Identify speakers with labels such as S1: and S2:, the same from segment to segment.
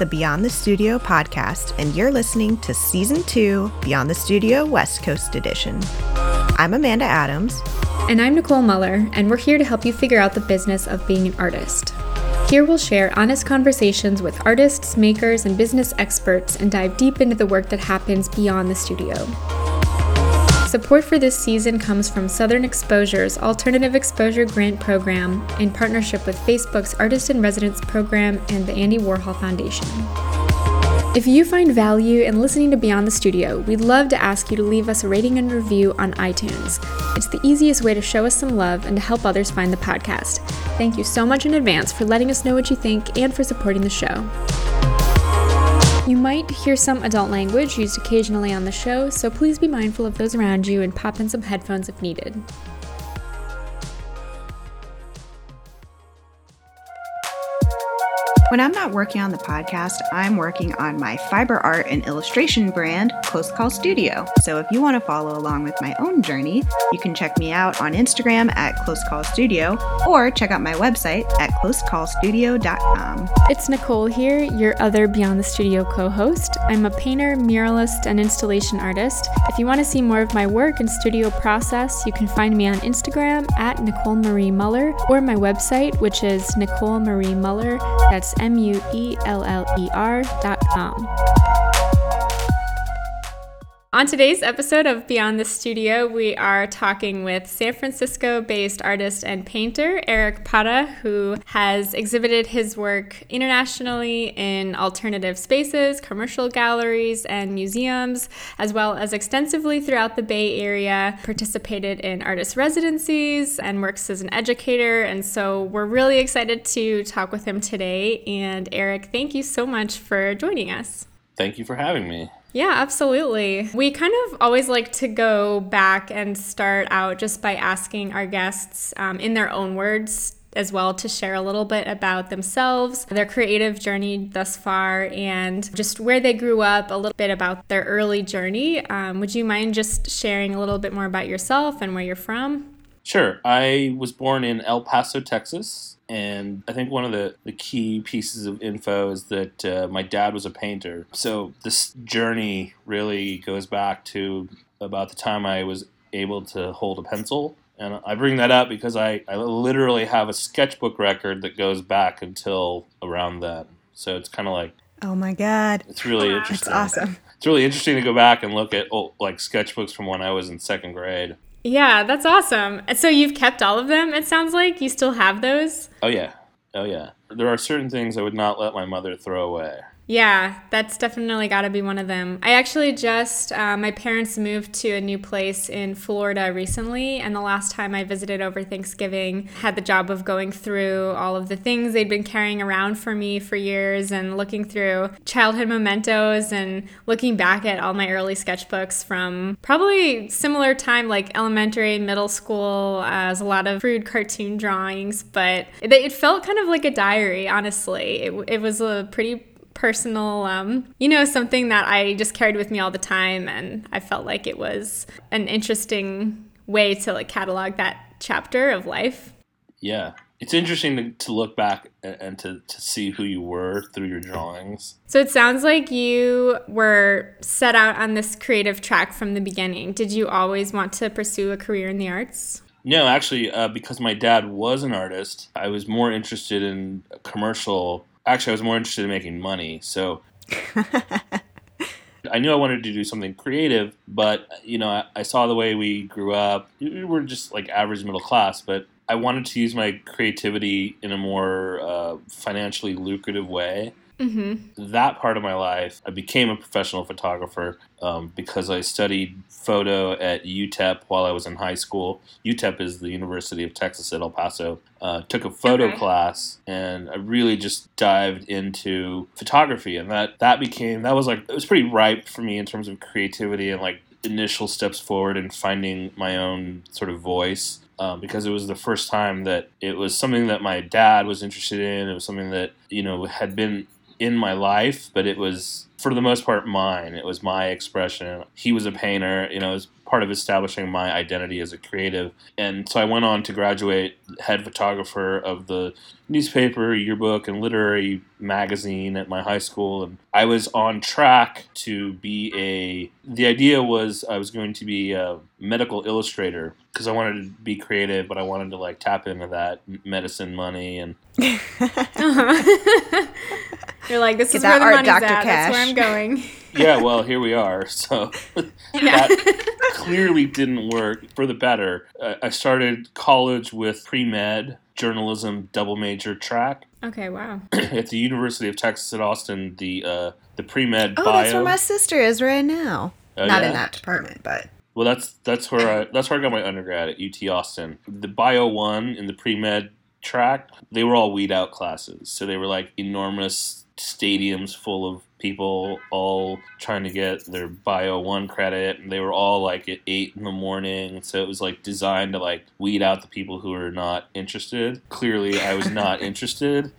S1: The Beyond the Studio podcast, and you're listening to Season 2 Beyond the Studio West Coast Edition. I'm Amanda Adams.
S2: And I'm Nicole Mueller, and we're here to help you figure out the business of being an artist. Here we'll share honest conversations with artists, makers, and business experts and dive deep into the work that happens beyond the studio. Support for this season comes from Southern Exposure's Alternative Exposure Grant Program in partnership with Facebook's Artist in Residence program and the Andy Warhol Foundation. If you find value in listening to Beyond the Studio, we'd love to ask you to leave us a rating and review on iTunes. It's the easiest way to show us some love and to help others find the podcast. Thank you so much in advance for letting us know what you think and for supporting the show. You might hear some adult language used occasionally on the show, so please be mindful of those around you and pop in some headphones if needed.
S1: When I'm not working on the podcast, I'm working on my fiber art and illustration brand, Close Call Studio. So if you want to follow along with my own journey, you can check me out on Instagram at Close Call Studio or check out my website at closecallstudio.com.
S2: It's Nicole here, your other Beyond the Studio co host. I'm a painter, muralist, and installation artist. If you want to see more of my work and studio process, you can find me on Instagram at Nicole Marie Mueller or my website, which is Nicole Marie Mueller. That's M U E L L E R dot com. On today's episode of Beyond the Studio, we are talking with San Francisco based artist and painter Erik Parra, who has exhibited his work internationally in alternative spaces, commercial galleries, and museums, as well as extensively throughout the Bay Area, participated in artist residencies, and works as an educator. And so we're really excited to talk with him today. And Erik, thank you so much for joining us.
S3: Thank you for having me.
S2: Yeah, absolutely. We kind of always like to go back and start out just by asking our guests um, in their own words as well to share a little bit about themselves, their creative journey thus far, and just where they grew up, a little bit about their early journey. Um, would you mind just sharing a little bit more about yourself and where you're from?
S3: Sure. I was born in El Paso, Texas. And I think one of the, the key pieces of info is that uh, my dad was a painter. So this journey really goes back to about the time I was able to hold a pencil. And I bring that up because I, I literally have a sketchbook record that goes back until around then. So it's kind of like.
S1: Oh my God.
S3: It's really interesting.
S1: That's awesome.
S3: It's really interesting to go back and look at oh, like sketchbooks from when I was in second grade.
S2: Yeah, that's awesome. So you've kept all of them, it sounds like? You still have those?
S3: Oh, yeah. Oh, yeah. There are certain things I would not let my mother throw away.
S2: Yeah, that's definitely got to be one of them. I actually just, uh, my parents moved to a new place in Florida recently, and the last time I visited over Thanksgiving, had the job of going through all of the things they'd been carrying around for me for years and looking through childhood mementos and looking back at all my early sketchbooks from probably similar time, like elementary, middle school, as a lot of crude cartoon drawings, but it, it felt kind of like a diary, honestly. It, it was a pretty personal, um, you know, something that I just carried with me all the time. And I felt like it was an interesting way to like catalog that chapter of life.
S3: Yeah. It's interesting to, to look back and, and to, to see who you were through your drawings.
S2: So it sounds like you were set out on this creative track from the beginning. Did you always want to pursue a career in the arts?
S3: No, actually, uh, because my dad was an artist, I was more interested in commercial actually, I was more interested in making money. So I knew I wanted to do something creative, but you know, I, I, saw the way we grew up. We were just like average middle class, but I wanted to use my creativity in a more uh, financially lucrative way. Mm-hmm. That part of my life, I became a professional photographer um, because I studied photo at UTEP while I was in high school. UTEP is the University of Texas at El Paso. Uh, took a photo okay. class and I really just dived into photography, and that that became that was like it was pretty ripe for me in terms of creativity and like initial steps forward and finding my own sort of voice. Um, because it was the first time that it was something that my dad was interested in. It was something that you know had been in my life, but it was for the most part mine. It was my expression. He was a painter, you know, it was part of establishing my identity as a creative. And so I went on to graduate head photographer of the newspaper, yearbook, and literary magazine at my high school. And I was on track to be a. The idea was I was going to be a medical illustrator because I wanted to be creative, but I wanted to like tap into that medicine money and.
S2: uh-huh. You're like, this
S1: Get
S2: is where the money's
S1: Dr.
S2: at. That's where I'm going.
S3: yeah, well, here we are. So
S2: Yeah.
S3: that clearly didn't work for the better. Uh, I started college with pre med journalism double major track
S2: okay, wow.
S3: at the University of Texas at Austin. The uh, the pre med
S1: Oh,
S3: bio.
S1: that's where my sister is right now.
S3: Oh,
S1: Not
S3: yeah?
S1: in that department, but
S3: Well, that's that's where I that's where I got my undergrad at UT Austin. The bio one in the pre med track, they were all weed out classes. So they were like enormous stadiums full of people all trying to get their bio one credit and they were all like at eight in the morning so it was like designed to like weed out the people who are not interested. Clearly i was not interested.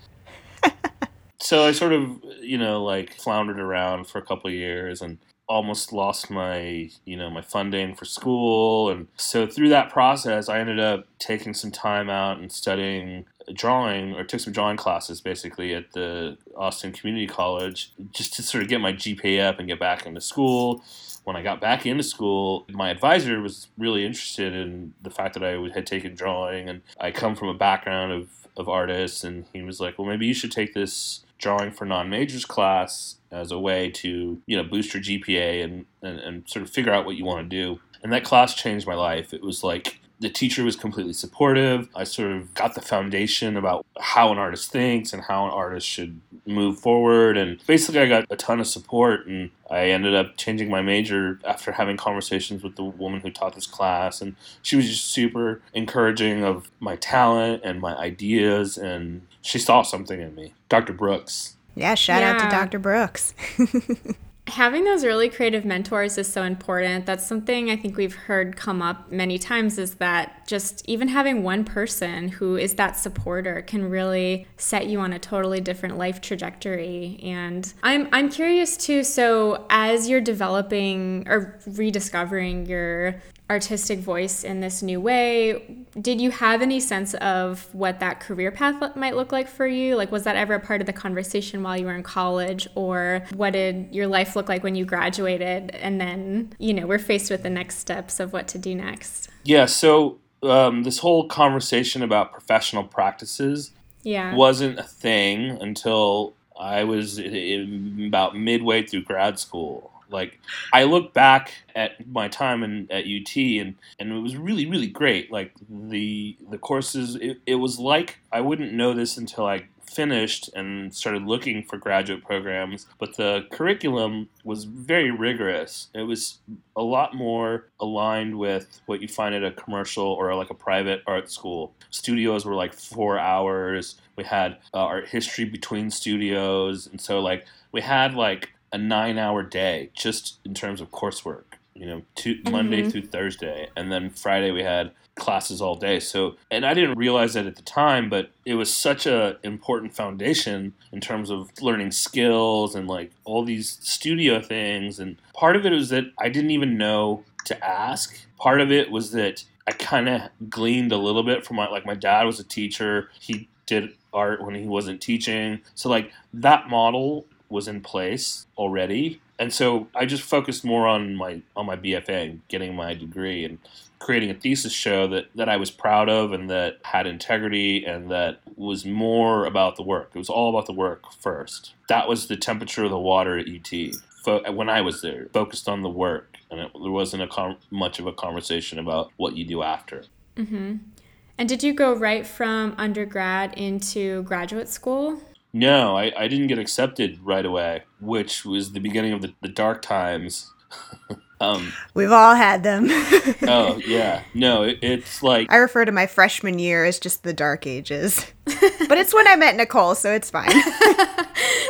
S3: So i sort of you know like floundered around for a couple of years and almost lost my you know my funding for school. And so through that process i ended up taking some time out and studying drawing or took some drawing classes basically at the austin community college just to sort of get my gpa up and get back into school. When i got back into school my advisor was really interested in the fact that i had taken drawing. And i come from a background of, of artists. And he was like well maybe you should take this drawing for non-majors class as a way to you know boost your GPA and, and, and sort of figure out what you want to do. And that class changed my life. It was like the teacher was completely supportive. I sort of got the foundation about how an artist thinks and how an artist should move forward. And basically, I got a ton of support. And I ended up changing my major after having conversations with the woman who taught this class. And she was just super encouraging of my talent and my ideas. And she saw something in me. Dr. Brooks.
S1: yeah, shout out to Dr. Brooks.
S2: Having those really creative mentors is so important. That's something I think we've heard come up many times is that just even having one person who is that supporter can really set you on a totally different life trajectory. And I'm I'm curious too, so as you're developing or rediscovering your artistic voice in this new way. Did you have any sense of what that career path might look like for you? Like, was that ever a part of the conversation while you were in college, or what did your life look like when you graduated? And then, you know, we're faced with the next steps of what to do next.
S3: Yeah, so um, this whole conversation about professional practices
S2: Yeah.
S3: wasn't a thing until I was about midway through grad school. Like I look back at my time in at UT and and it was really really great. Like the the courses it, it was like I wouldn't know this until I finished and started looking for graduate programs, but the curriculum was very rigorous. It was a lot more aligned with what you find at a commercial or like a private art school. Studios were like four hours. We had uh, art history between studios, and so like we had like a nine-hour day just in terms of coursework. You know, two, Monday
S2: Mhm.
S3: through Thursday, and then Friday we had classes all day. So, and I didn't realize that at the time, but it was such a important foundation in terms of learning skills and like all these studio things. And part of it was that I didn't even know to ask. Part of it was that I kind of gleaned a little bit from my like my dad was a teacher. He did art when he wasn't teaching. So like that model was in place already. And so I just focused more on my on my BFA and getting my degree and creating a thesis show that, that I was proud of and that had integrity and that was more about the work. It was all about the work first. That was the temperature of the water at UT fo- when I was there, focused on the work. And it, there wasn't a con- much of a conversation about what you do after.
S2: Mm-hmm. And did you go right from undergrad into graduate school?
S3: No, I, I didn't get accepted right away, which was the beginning of the, the dark times. um,
S1: We've all had them.
S3: oh, yeah. No, it, it's like
S1: I refer to my freshman year as just the dark ages. but it's when I met Nicole, so it's fine.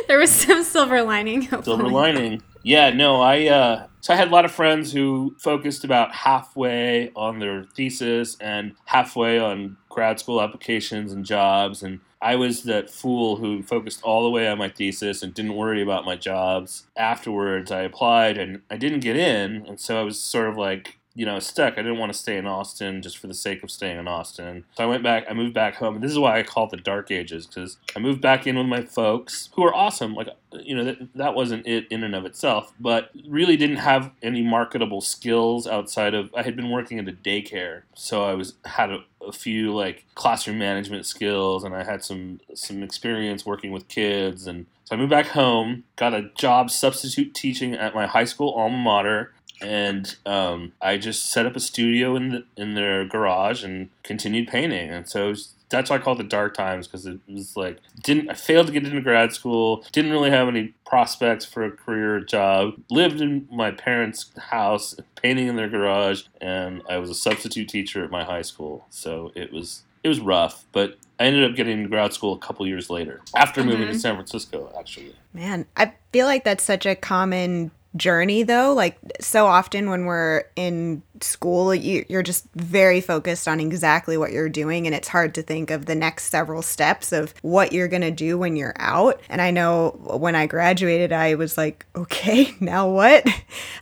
S2: There was some silver lining.
S3: silver lining. Yeah, no, I uh, so I had a lot of friends who focused about halfway on their thesis and halfway on grad school applications and jobs, and I was that fool who focused all the way on my thesis and didn't worry about my jobs. Afterwards, I applied and I didn't get in, and so I was sort of like you know, stuck. I didn't want to stay in Austin just for the sake of staying in Austin. So I went back, I moved back home. And this is why I call it the dark ages because I moved back in with my folks who are awesome. Like, you know, that, that wasn't it in and of itself, but really didn't have any marketable skills outside of, I had been working at a daycare. So I was, had a, a few like classroom management skills and I had some, some experience working with kids. And so I moved back home, got a job substitute teaching at my high school alma mater and um, I just set up a studio in the, in their garage and continued painting. And so was, that's why I call it the dark times because it was like didn't I failed to get into grad school, didn't really have any prospects for a career job, lived in my parents' house, painting in their garage, and I was a substitute teacher at my high school. So it was it was rough, but I ended up getting into grad school a couple years later after moving mm-hmm. to San Francisco. Actually,
S1: man, I feel like that's such a common journey though like so often when we're in school you, are just very focused on exactly what you're doing and it's hard to think of the next several steps of what you're going to do when you're out. And i know when i graduated i was like okay now what?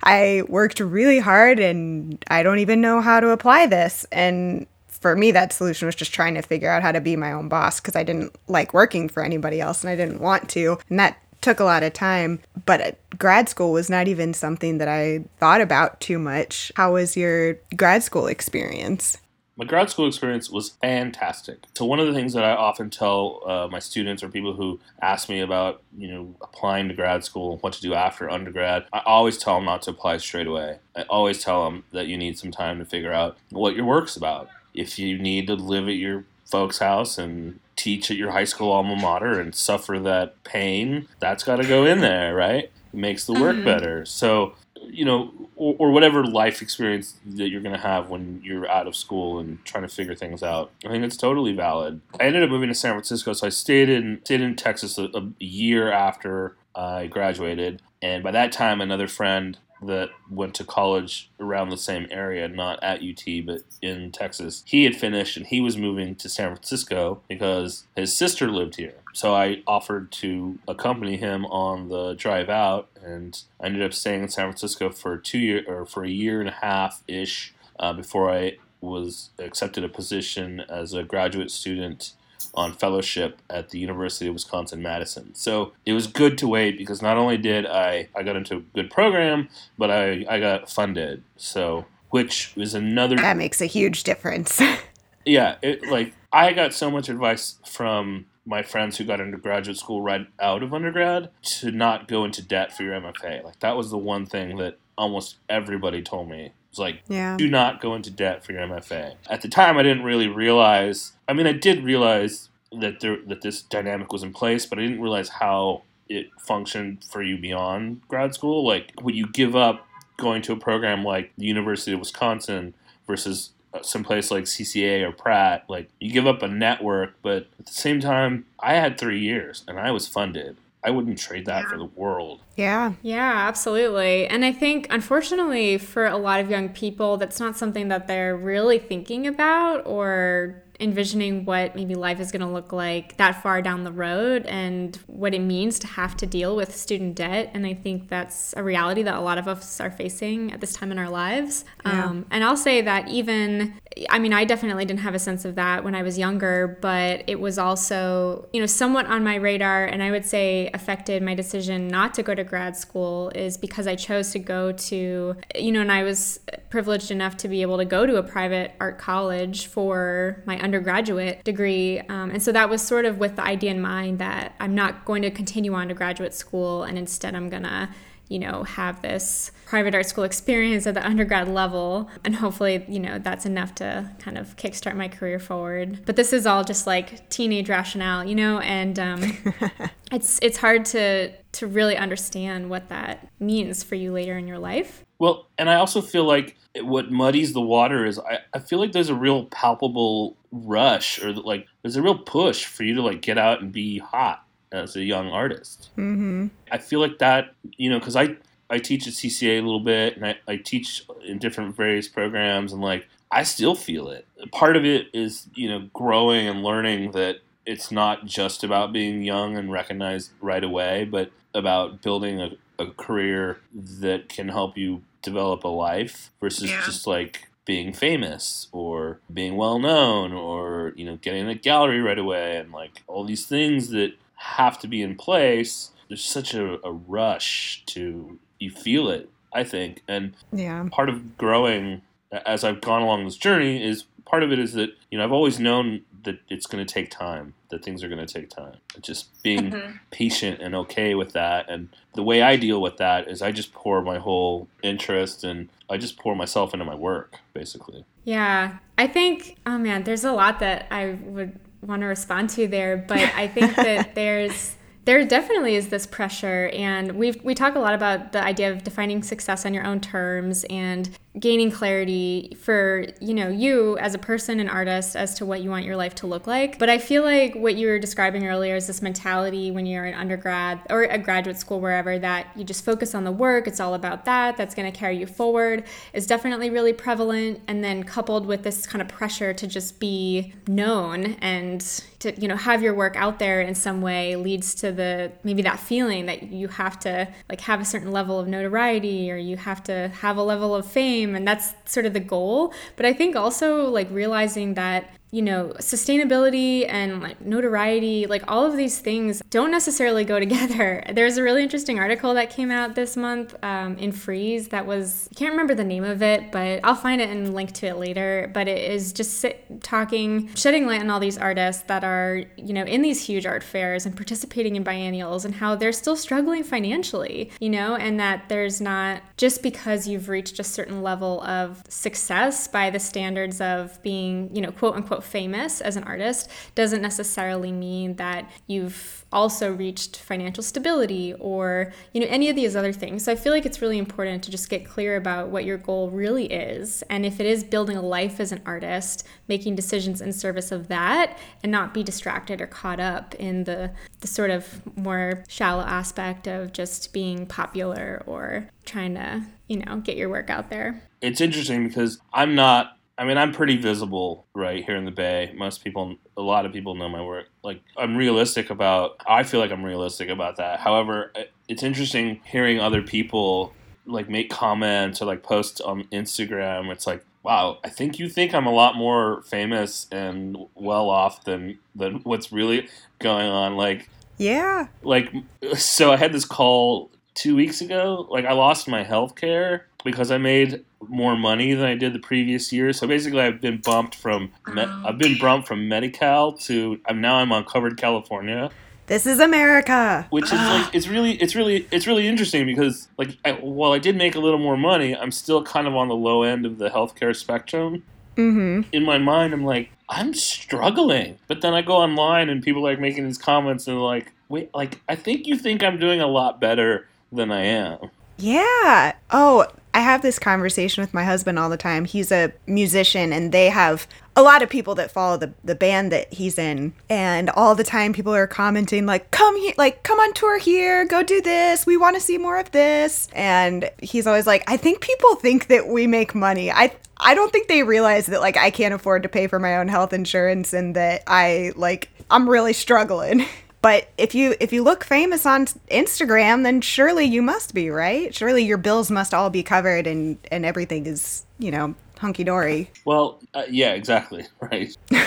S1: I worked really hard and i don't even know how to apply this. And for me that solution was just trying to figure out how to be my own boss because i didn't like working for anybody else and i didn't want to. And that took a lot of time, but grad school was not even something that I thought about too much. How was your grad school experience?
S3: My grad school experience was fantastic. So one of the things that I often tell uh, my students or people who ask me about, you know, applying to grad school, and what to do after undergrad, I always tell them not to apply straight away. I always tell them that you need some time to figure out what your work's about. If you need to live at your folks' house and teach at your high school alma mater and suffer that pain, that's got to go in there, right? It makes the work mm-hmm. better. So, you know, or, or, whatever life experience that you're going to have when you're out of school and trying to figure things out. I think it's totally valid. I ended up moving to San Francisco, so I stayed in stayed in Texas a, a year after I graduated, and by that time, another friend that went to college around the same area, not at UT, but in Texas. He had finished and he was moving to San Francisco because his sister lived here. So I offered to accompany him on the drive out, and I ended up staying in San Francisco for two year or for a year and a half ish uh, before I was accepted a position as a graduate student on fellowship at the University of Wisconsin Madison. So it was good to wait because not only did I I got into a good program, but I I got funded. So which was another
S1: that makes a huge difference.
S3: yeah, it like I got so much advice from my friends who got into graduate school right out of undergrad to not go into debt for your MFA. Like that was the one thing that almost everybody told me. Like, yeah. do not go into debt for your MFA. At the time, I didn't really realize. I mean, I did realize that there that this dynamic was in place, but I didn't realize how it functioned for you beyond grad school. Like, would you give up going to a program like the University of Wisconsin versus uh, someplace like CCA or Pratt? Like, you give up a network, but at the same time, I had three years and I was funded. I wouldn't trade that yeah. for the world.
S1: Yeah.
S2: Yeah, absolutely. And I think, unfortunately, for a lot of young people, that's not something that they're really thinking about or envisioning what maybe life is going to look like that far down the road and what it means to have to deal with student debt. And I think that's a reality that a lot of us are facing at this time in our lives. Yeah. Um, and I'll say that even, I mean, I definitely didn't have a sense of that when I was younger, but it was also, you know, somewhat on my radar. And I would say affected my decision not to go to grad school is because I chose to go to, you know, and I was privileged enough to be able to go to a private art college for my undergraduate degree. Um, and so that was sort of with the idea in mind that I'm not going to continue on to graduate school and instead I'm going to you know, have this private art school experience at the undergrad level. And hopefully, you know, that's enough to kind of kickstart my career forward. But this is all just like teenage rationale, you know, and um, it's it's hard to to really understand what that means for you later in your life.
S3: Well, and I also feel like what muddies the water is I, I feel like there's a real palpable rush or like there's a real push for you to like get out and be hot as a young artist.
S1: Mm-hmm.
S3: I feel like that, you know, because I I teach at CCA a little bit, and I, I teach in different various programs, and like I still feel it. Part of it is you know growing and learning that it's not just about being young and recognized right away, but about building a a career that can help you develop a life versus
S1: Yeah.
S3: just like being famous or being well known or you know getting a gallery right away and like all these things that have to be in place there's such a, a rush to you feel it i think and
S1: Yeah.
S3: part of growing as I've gone along this journey is part of it is that you know I've always known that it's going to take time that things are going to take time. Just being mm-hmm. patient and okay with that and the way I deal with that is I just pour my whole interest and I just pour myself into my work basically.
S2: Yeah, I think, oh man, there's a lot that I would want to respond to there, but I think that there's there definitely is this pressure and we we talk a lot about the idea of defining success on your own terms and gaining clarity for you know you as a person and artist as to what you want your life to look like. But i feel like what you were describing earlier is this mentality when you're an undergrad or a graduate school wherever that you just focus on the work it's all about that that's going to carry you forward is definitely really prevalent. And then coupled with this kind of pressure to just be known and to you know have your work out there in some way leads to the maybe that feeling that you have to like have a certain level of notoriety or you have to have a level of fame. And that's sort of the goal. But i think also like realizing that you know, sustainability and like notoriety, like all of these things don't necessarily go together. There's a really interesting article that came out this month um, in Frieze that was, I can't remember the name of it, but I'll find it and link to it later. But it is just sit, talking, shedding light on all these artists that are, you know, in these huge art fairs and participating in biennials and how they're still struggling financially, you know, and that there's not just because you've reached a certain level of success by the standards of being, you know, quote unquote famous as an artist doesn't necessarily mean that you've also reached financial stability or you know any of these other things so i feel like it's really important to just get clear about what your goal really is and if it is building a life as an artist making decisions in service of that and not be distracted or caught up in the the sort of more shallow aspect of just being popular or trying to you know get your work out there
S3: it's interesting because I'm not. I mean, I'm pretty visible right here in the Bay. Most people, a lot of people know my work. Like, I'm realistic about. I feel like I'm realistic about that. However, it's interesting hearing other people like make comments or like post on Instagram. It's like, wow, I think you think I'm a lot more famous and well off than than what's really going on. Like,
S1: Yeah.
S3: like so I had this call two weeks ago. Like I lost my health care because I made more money than I did the previous year. So basically, I've been bumped from me- I've been bumped from Medi-Cal to I'm now I'm on Covered California,
S1: This is America.
S3: which is like it's really it's really it's really interesting because like I, while I did make a little more money, I'm still kind of on the low end of the healthcare spectrum.
S1: Mm-hmm.
S3: In my mind, I'm like I'm struggling, but then I go online and people are like making these comments and they're like, wait, like I think you think I'm doing a lot better than I am.
S1: Yeah. Oh, I have this conversation with my husband all the time. He's a musician and they have a lot of people that follow the, the band that he's in. And all the time people are commenting like, come here, like, come on tour here, go do this. We want to see more of this. And he's always like, I think people think that we make money. I, I don't think they realize that like I can't afford to pay for my own health insurance and that I like, I'm really struggling. But if you if you look famous on Instagram, then surely you must be, right? Surely your bills must all be covered and and everything is, you know, hunky dory.
S3: Well, uh, yeah, exactly, right. you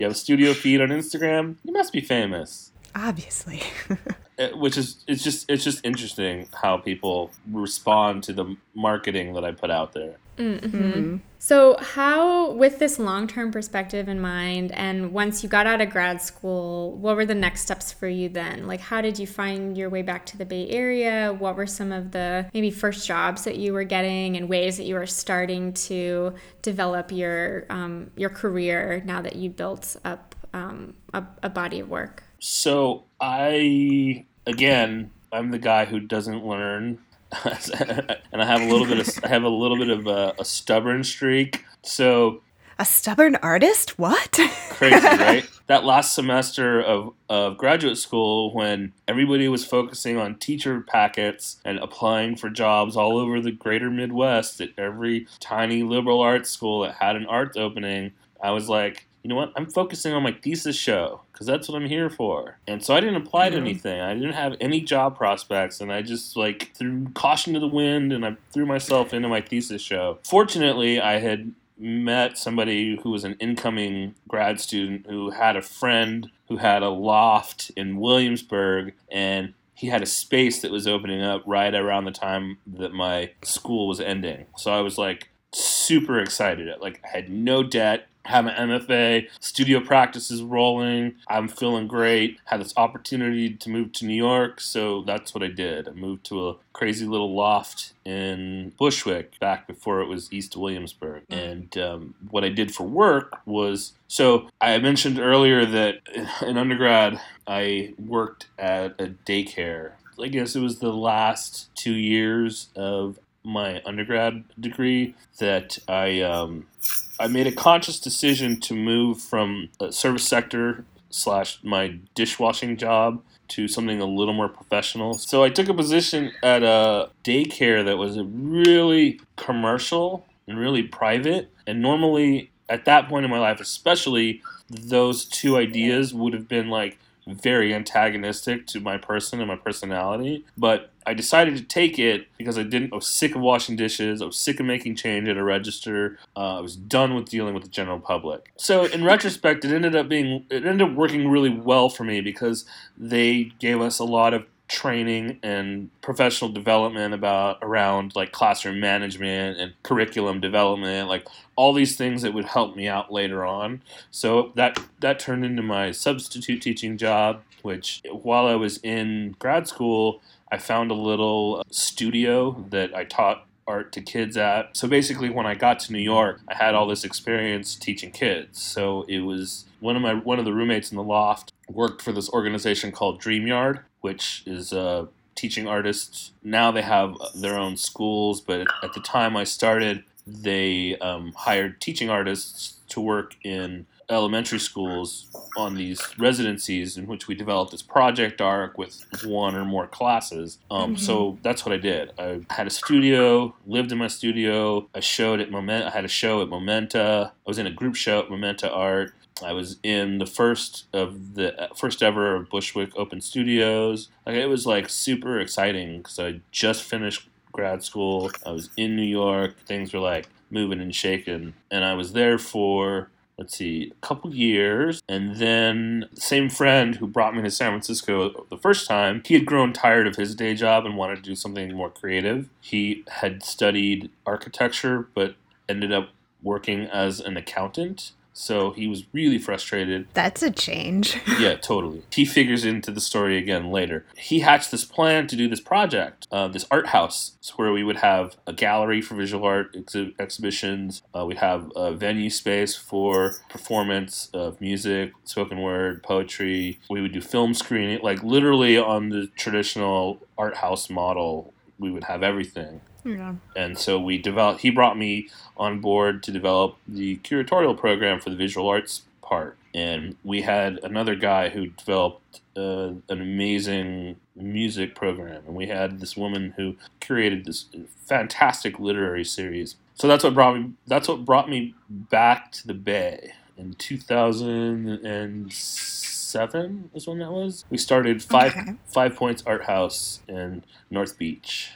S3: have a studio feed on Instagram, you must be famous.
S1: Obviously.
S3: Uh, Which is it's just it's just interesting how people respond to the marketing that I put out there.
S2: So, how, with this long term perspective in mind, and once you got out of grad school, what were the next steps for you then? Like, how did you find your way back to the Bay Area? What were some of the maybe first jobs that you were getting and ways that you were starting to develop your um, your career now that you built up um, a, a body of work?
S3: So I again, I'm the guy who doesn't learn, and I have a little bit of I have a little bit of a, a stubborn streak. So
S1: A stubborn artist? What?
S3: crazy, right? That last semester of, of graduate school, when everybody was focusing on teacher packets and applying for jobs all over the greater Midwest at every tiny liberal arts school that had an arts opening, I was like, you know what? I'm focusing on my thesis show because that's what I'm here for. And so I didn't apply to
S1: Mhm.
S3: anything. I didn't have any job prospects, and I just like threw caution to the wind, and I threw myself into my thesis show. Fortunately, I had met somebody who was an incoming grad student who had a friend who had a loft in Williamsburg, and he had a space that was opening up right around the time that my school was ending. So I was like super excited. Like I had no debt, have an MFA, studio practices rolling. I'm feeling great. Had this opportunity to move to New York, so that's what I did. I moved to a crazy little loft in Bushwick back before it was East Williamsburg. And um, what I did for work was so I mentioned earlier that in undergrad I worked at a daycare. I guess it was the last two years of my undergrad degree that I um, I made a conscious decision to move from a service sector slash my dishwashing job to something a little more professional. So I took a position at a daycare that was really commercial and really private. And normally, at that point in my life, especially, those two ideas would have been like very antagonistic to my person and my personality. But I decided to take it because I didn't. I was sick of washing dishes. I was sick of making change at a register. Uh, I was done with dealing with the general public. So in retrospect, it ended up being it ended up working really well for me because they gave us a lot of training and professional development about around like classroom management and curriculum development like all these things that would help me out later on so that that turned into my substitute teaching job which while I was in grad school I found a little uh, studio that I taught art to kids at. So basically when I got to New York, I had all this experience teaching kids. So it was one of my one of the roommates in the loft worked for this organization called DreamYard, which is uh, teaching artists. Now they have their own schools, but at the time I started, they um, hired teaching artists to work in elementary schools on these residencies in which we developed this project arc with one or more classes. Um,
S1: Mhm.
S3: So that's what I did. I had a studio, lived in my studio. I showed at Moment. I had a show at Momenta. I was in a group show at Momenta Art. I was in the first of the first ever of Bushwick Open Studios. Like it was like super exciting because I just finished grad school. I was in New York. Things were like moving and shaking, and I was there for let's see, a couple years, and then the same friend who brought me to San Francisco the first time, he had grown tired of his day job and wanted to do something more creative. He had studied architecture, but ended up working as an accountant. So he was really frustrated
S1: That's a change.
S3: yeah, totally. He figures into the story again later. He hatched this plan to do this project, uh, this art house, where we would have a gallery for visual art exhi- exhibitions. Uh, we'd have a venue space for performance of music, spoken word, poetry. We would do film screening, like literally on the traditional art house model. We would have everything
S1: Yeah.
S3: and so we developed he brought me on board to develop the curatorial program for the visual arts part. And we had another guy who developed uh, an amazing music program. And we had this woman who curated this fantastic literary series. So that's what brought me that's what brought me back to the bay. In 2007 is when that was. We started five
S1: Okay.
S3: five points art house in north beach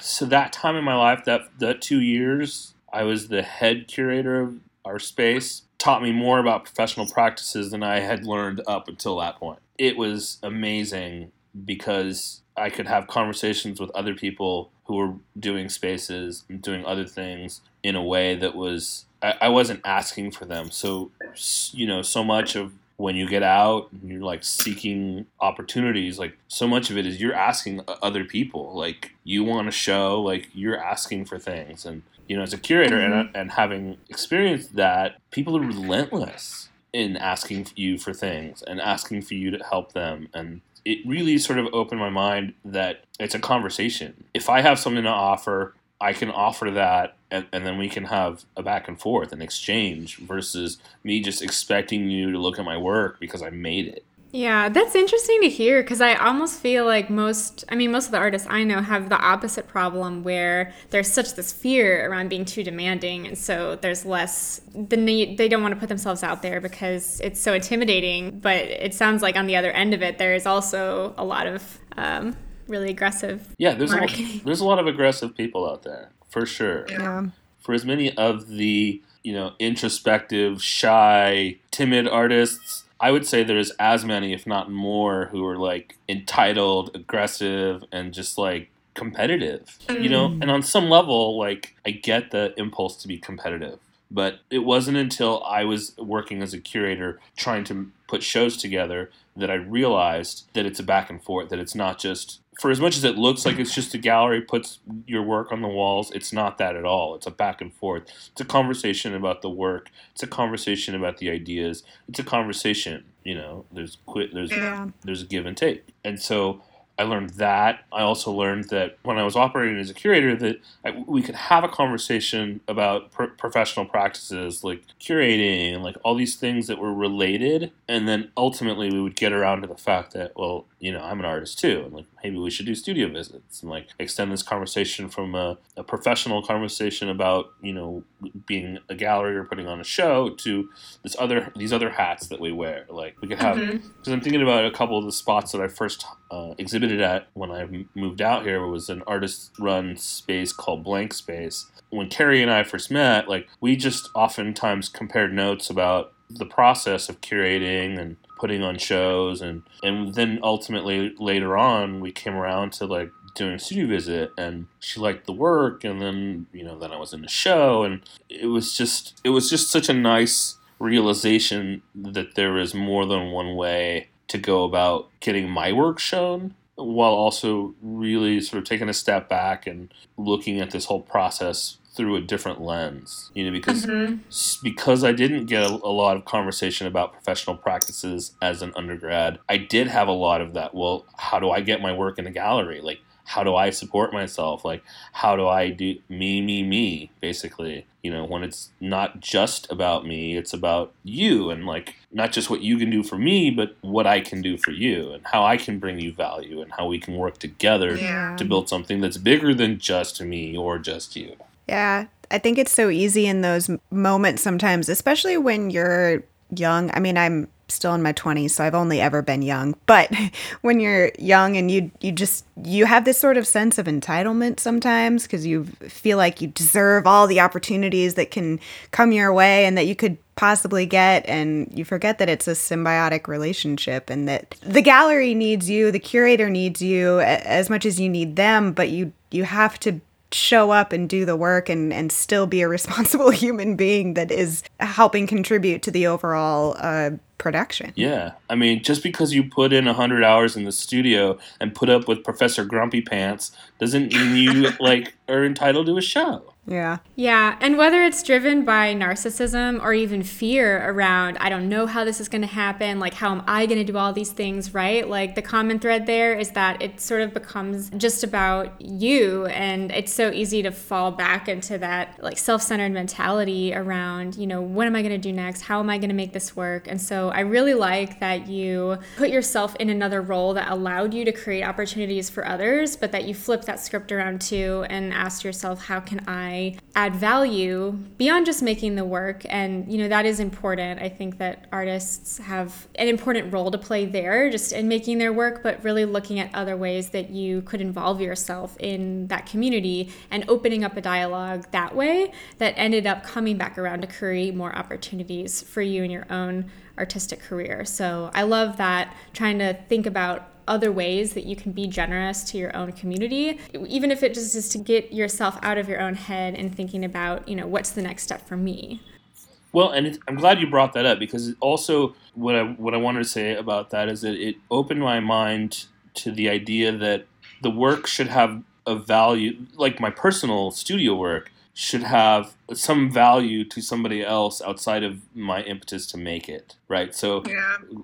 S3: so that time in my life, that that two years, I was the head curator of our space. Taught me more about professional practices than I had learned up until that point. It was amazing because I could have conversations with other people who were doing spaces and doing other things in a way that was I, I wasn't asking for them. So you know, so much of when you get out and you're like seeking opportunities like so much of it is you're asking other people. Like you want to show like you're asking for things. And you know as a curator and, mm-hmm. and having experienced that people are relentless in asking you for things and asking for you to help them. And it really sort of opened my mind that it's a conversation. If i have something to offer I can offer that, and, and then we can have a back and forth, an exchange, versus me just expecting you to look at my work because I made it.
S2: Yeah, that's interesting to hear because I almost feel like most, I mean, most of the artists I know have the opposite problem where there's such this fear around being too demanding. And so there's less, the need, they don't want to put themselves out there because it's so intimidating. But it sounds like on the other end of it, there is also a lot of um, really aggressive.
S3: Yeah, there's a, lot, there's a lot of aggressive people out there, for sure.
S1: Yeah.
S3: For as many of the, you know, introspective, shy, timid artists I would say there's as many, if not more, who are like entitled, aggressive, and just like competitive. You know,
S1: Mm.
S3: and on some level, like I get the impulse to be competitive. But it wasn't until I was working as a curator trying to put shows together that I realized that it's a back and forth, that it's not just for as much as it looks like it's just a gallery puts your work on the walls, it's not that at all. It's a back and forth. It's a conversation about the work. It's a conversation about the ideas. It's a conversation. You know, there's quit. There's
S1: Yeah.
S3: there's a give and take. And so I learned that. I also learned that when I was operating as a curator, that I, we could have a conversation about pr- professional practices like curating and like all these things that were related, and then ultimately we would get around to the fact that well, you know, I'm an artist too, and like maybe we should do studio visits and like extend this conversation from a, a professional conversation about you know being a gallery or putting on a show to this other these other hats that we wear. Like we could have because I'm thinking about a couple of the spots that I first uh, exhibited at when I moved out here. It was an artist-run space called Blank Space. When Carrie and I first met, like we just oftentimes compared notes about the process of curating and putting on shows, and and then ultimately later on we came around to like doing a studio visit and she liked the work and then you know then I was in the show and it was just it was just such a nice realization that there is more than one way to go about getting my work shown while also really sort of taking a step back and looking at this whole process through a different lens you know because mm-hmm. s- because I didn't get a, a lot of conversation about professional practices as an undergrad I did have a lot of that well how do I get my work in a gallery? Like how do I support myself? Like how do I do me me me basically? You know when it's not just about me it's about you and like not just what you can do for me but what I can do for you and how I can bring you value and how we can work together
S1: Yeah.
S3: to build something that's bigger than just me or just you
S1: Yeah, I think it's so easy in those moments sometimes, especially when you're young. I mean, I'm still in my 20s, so I've only ever been young. But when you're young and you you just you have this sort of sense of entitlement sometimes because you feel like you deserve all the opportunities that can come your way and that you could possibly get and you forget that it's a symbiotic relationship and that the gallery needs you, the curator needs you as much as you need them, but you you have to show up and do the work and, and still be a responsible human being that is helping contribute to the overall uh, production.
S3: Yeah, I mean, just because you put in hundred hours in the studio and put up with Professor Grumpy Pants doesn't mean you like are entitled to a show.
S1: Yeah.
S2: Yeah, and whether it's driven by narcissism or even fear around, I don't know how this is going to happen, like, how am I going to do all these things, right? Like, the common thread there is that it sort of becomes just about you, and it's so easy to fall back into that, like, self centered mentality around, you know, what am I going to do next? How am I going to make this work? And so I really like that you put yourself in another role that allowed you to create opportunities for others, but that you flip that script around too and asked yourself, how can I add value beyond just making the work? And, you know, that is important. I think that artists have an important role to play there, just in making their work, but really looking at other ways that you could involve yourself in that community and opening up a dialogue that way that ended up coming back around to create more opportunities for you in your own artistic career. So I love that trying to think about other ways that you can be generous to your own community even if it just is to get yourself out of your own head and thinking about you know what's the next step for me.
S3: Well, and I'm glad you brought that up because also what I what I wanted to say about that is that it opened my mind to the idea that the work should have a value, like my personal studio work should have some value to somebody else outside of my impetus to make it, right? So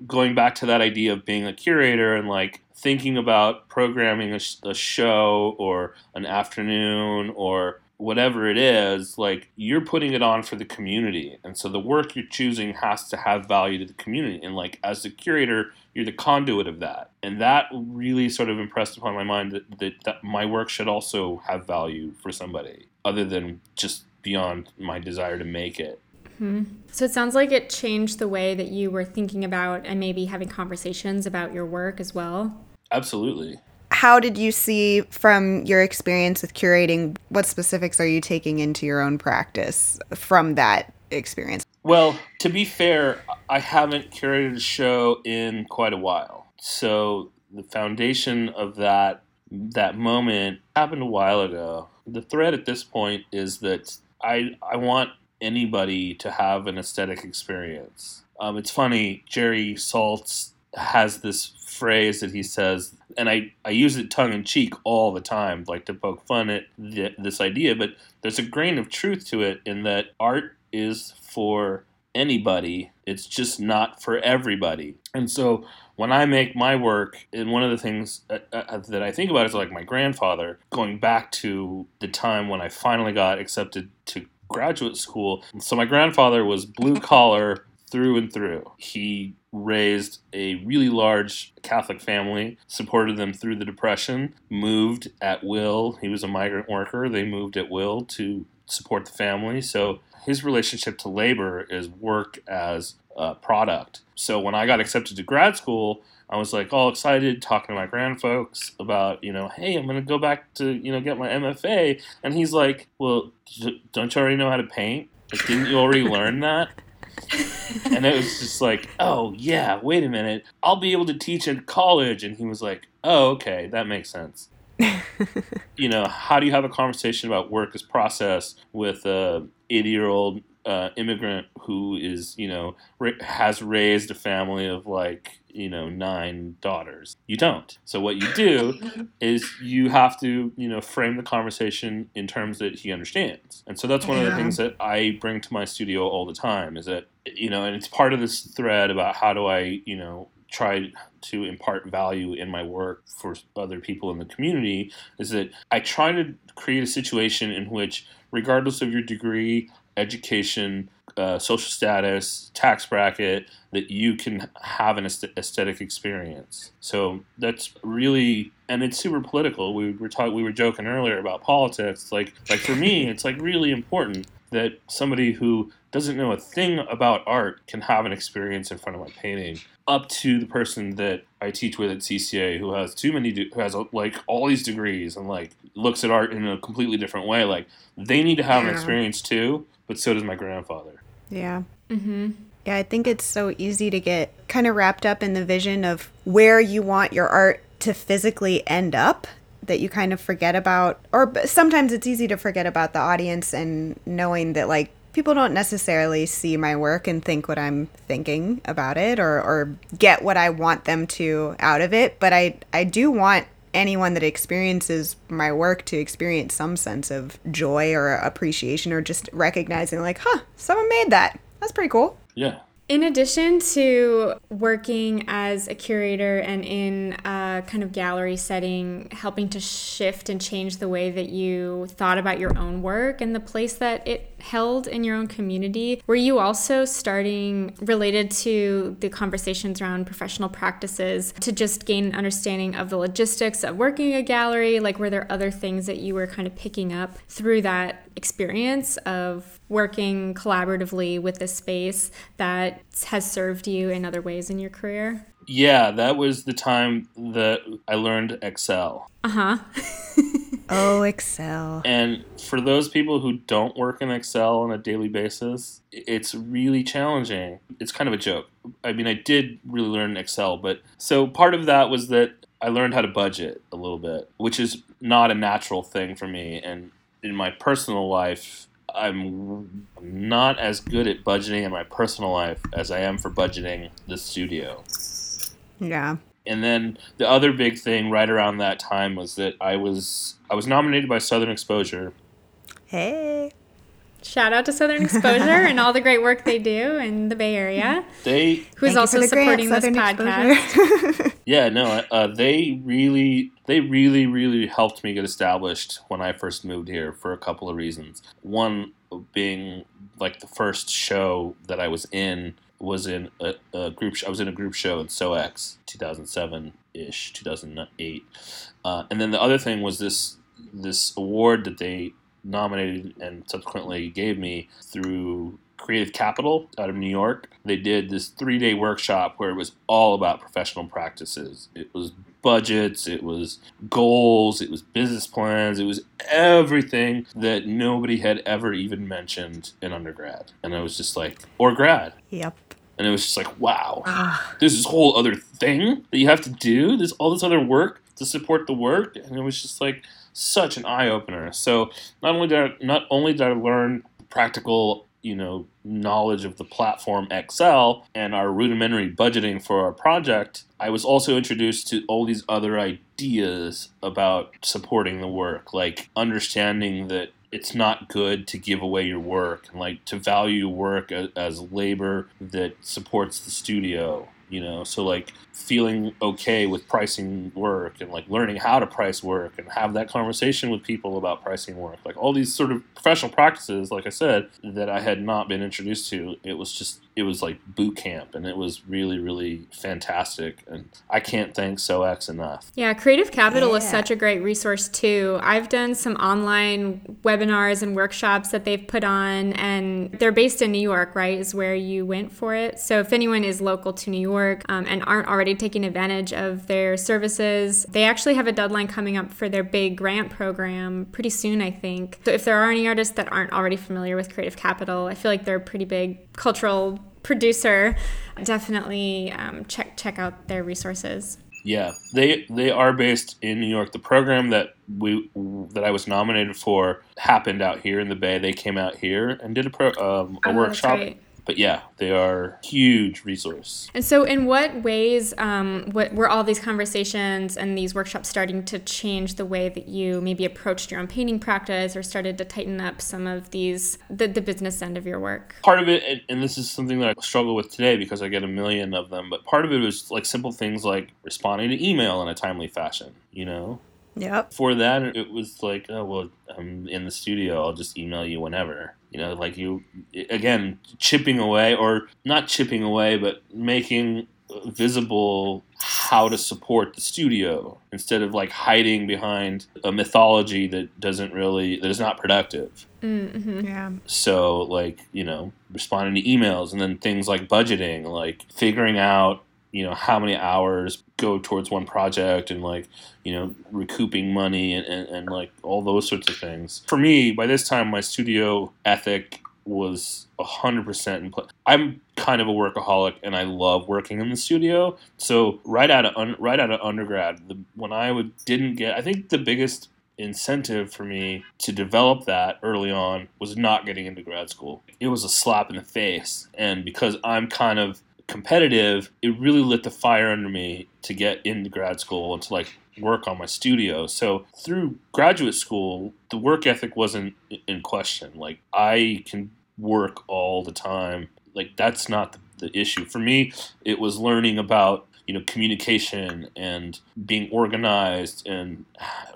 S3: going back to that idea of being a curator and like thinking about programming a, sh- a show or an afternoon or whatever it is, like you're putting it on for the community. And so the work you're choosing has to have value to the community. And like as the curator, you're the conduit of that. And that really sort of impressed upon my mind that, that, that my work should also have value for somebody other than just beyond my desire to make it.
S2: Mm-hmm. So it sounds like it changed the way that you were thinking about and maybe having conversations about your work as well.
S3: Absolutely.
S1: How did you see from your experience with curating? What specifics are you taking into your own practice from that experience?
S3: Well, to be fair, I haven't curated a show in quite a while. So the foundation of that that moment happened a while ago. The thread at this point is that I I want anybody to have an aesthetic experience. Um, it's funny, Jerry Saltz has this phrase that he says, and I, I use it tongue in cheek all the time, like to poke fun at th- this idea, but there's a grain of truth to it in that art is for anybody, it's just not for everybody. And so when I make my work, and one of the things that, uh, uh, that I think about is like my grandfather, going back to the time when I finally got accepted to graduate school. So my grandfather was blue collar through and through. He raised a really large Catholic family, supported them through the Depression, moved at will. He was a migrant worker. They moved at will to support the family. So his relationship to labor is work as a product. So when I got accepted to grad school, I was like all excited talking to my grandfolks about, you know, hey, I'm going to go back to, you know, get my MFA. And he's like, well, don't you already know how to paint? Like, didn't you already learn that? and it was just like, oh, yeah, wait a minute. I'll be able to teach in college. And he was like, oh, okay, that makes sense. you know, how do you have a conversation about work as process with a 80 year old uh, immigrant who is, you know, ra- has raised a family of like, you know, nine daughters. You don't. So what you do is you have to, you know, frame the conversation in terms that he understands. And so that's one yeah. of the things that I bring to my studio all the time is that, you know, and it's part of this thread about how do I, you know, try to impart value in my work for other people in the community is that I try to create a situation in which regardless of your degree, education, uh, social status, tax bracket, that you can have an aesthetic experience. So that's really, and it's super political. We were talking, we were joking earlier about politics. Like, like for me, it's like really important that somebody who doesn't know a thing about art can have an experience in front of my painting up to the person that I teach with at CCA who has too many de- who has like all these degrees and like looks at art in a completely different way like they need to have an experience too but so does my grandfather
S1: yeah mm-hmm. yeah I think it's so easy to get kind of wrapped up in the vision of where you want your art to physically end up that you kind of forget about or sometimes it's easy to forget about the audience and knowing that like people don't necessarily see my work and think what I'm thinking about it or, or get what I want them to out of it. But I, I do want anyone that experiences my work to experience some sense of joy or appreciation or just recognizing, like, huh, someone made that. That's pretty cool.
S3: Yeah.
S2: In addition to working as a curator and in a kind of gallery setting, helping to shift and change the way that you thought about your own work and the place that it held in your own community, were you also starting related to the conversations around professional practices to just gain an understanding of the logistics of working a gallery? Like, were there other things that you were kind of picking up through that experience of working collaboratively with this space that has served you in other ways in your career?
S3: Yeah, that was the time that I learned Excel.
S2: Uh huh.
S1: oh, Excel.
S3: And for those people who don't work in Excel on a daily basis, it's really challenging. It's kind of a joke. I mean, I did really learn Excel, but so part of that was that I learned how to budget a little bit, which is not a natural thing for me. And in my personal life, I'm not as good at budgeting in my personal life as I am for budgeting the studio.
S1: Yeah.
S3: And then the other big thing right around that time was that I was I was nominated by Southern Exposure.
S1: Hey.
S2: Shout out to Southern Exposure and all the great work they do in the Bay Area.
S3: They
S2: who's also supporting grant, this podcast.
S3: yeah, no, uh, they really, they really, really helped me get established when I first moved here for a couple of reasons. One being like the first show that I was in was in a, a group. Sh- I was in a group show in SOEX 2007 ish, 2008, uh, and then the other thing was this this award that they nominated and subsequently gave me through Creative Capital out of New York. They did this three day workshop where it was all about professional practices. It was budgets, it was goals, it was business plans, it was everything that nobody had ever even mentioned in undergrad. And I was just like, or grad.
S1: Yep.
S3: And it was just like, wow, ah. there's this whole other thing that you have to do. There's all this other work to support the work. And it was just like, such an eye opener. So not only did I, not only did I learn practical you know knowledge of the platform Excel and our rudimentary budgeting for our project, I was also introduced to all these other ideas about supporting the work, like understanding that it's not good to give away your work and like to value work as, labor that supports the studio you know? So like feeling okay with pricing work and like learning how to price work and have that conversation with people about pricing work. Like all these sort of professional practices like i said that i had not been introduced to it was just it was like boot camp and it was really really fantastic and i can't thank soex enough.
S2: Yeah creative capital yeah. is such a great resource too. I've done some online webinars and workshops that they've put on and they're based in new york right is where you went for it. So if anyone is local to new york um, and aren't already taking advantage of their services they actually have a deadline coming up for their big grant program pretty soon i think so if there are any artists that aren't already familiar with creative capital i feel like they're a pretty big cultural producer, definitely um, check check out their resources.
S3: Yeah, they they are based in New York. The program that we that I was nominated for happened out here in the Bay. They came out here and did a pro um, a oh, workshop but yeah, they are huge resource.
S2: And so, in what ways um, what, were all these conversations and these workshops starting to change the way that you maybe approached your own painting practice, or started to tighten up some of these the, the business end of your work?
S3: Part of it, and this is something that I struggle with today because I get a million of them, but part of it was like simple things like responding to email in a timely fashion. You know,
S1: Yep.
S3: For that, it was like, oh well, I'm in the studio. I'll just email you whenever. You know, like you again chipping away, or not chipping away, but making visible how to support the studio instead of like hiding behind a mythology that doesn't really that is not productive.
S2: Mm-hmm.
S1: Yeah.
S3: So like you know responding to emails and then things like budgeting, like figuring out you know how many hours go towards one project and like you know recouping money and, and, and like all those sorts of things for me by this time my studio ethic was 100% in place i'm kind of a workaholic and i love working in the studio so right out of un, right out of undergrad the, when i would didn't get i think the biggest incentive for me to develop that early on was not getting into grad school. It was a slap in the face. And because I'm kind of competitive, it really lit the fire under me to get into grad school and to like work on my studio. So through graduate school, the work ethic wasn't in question. Like I can work all the time. Like that's not the, the issue for me. It was learning about you know communication and being organized and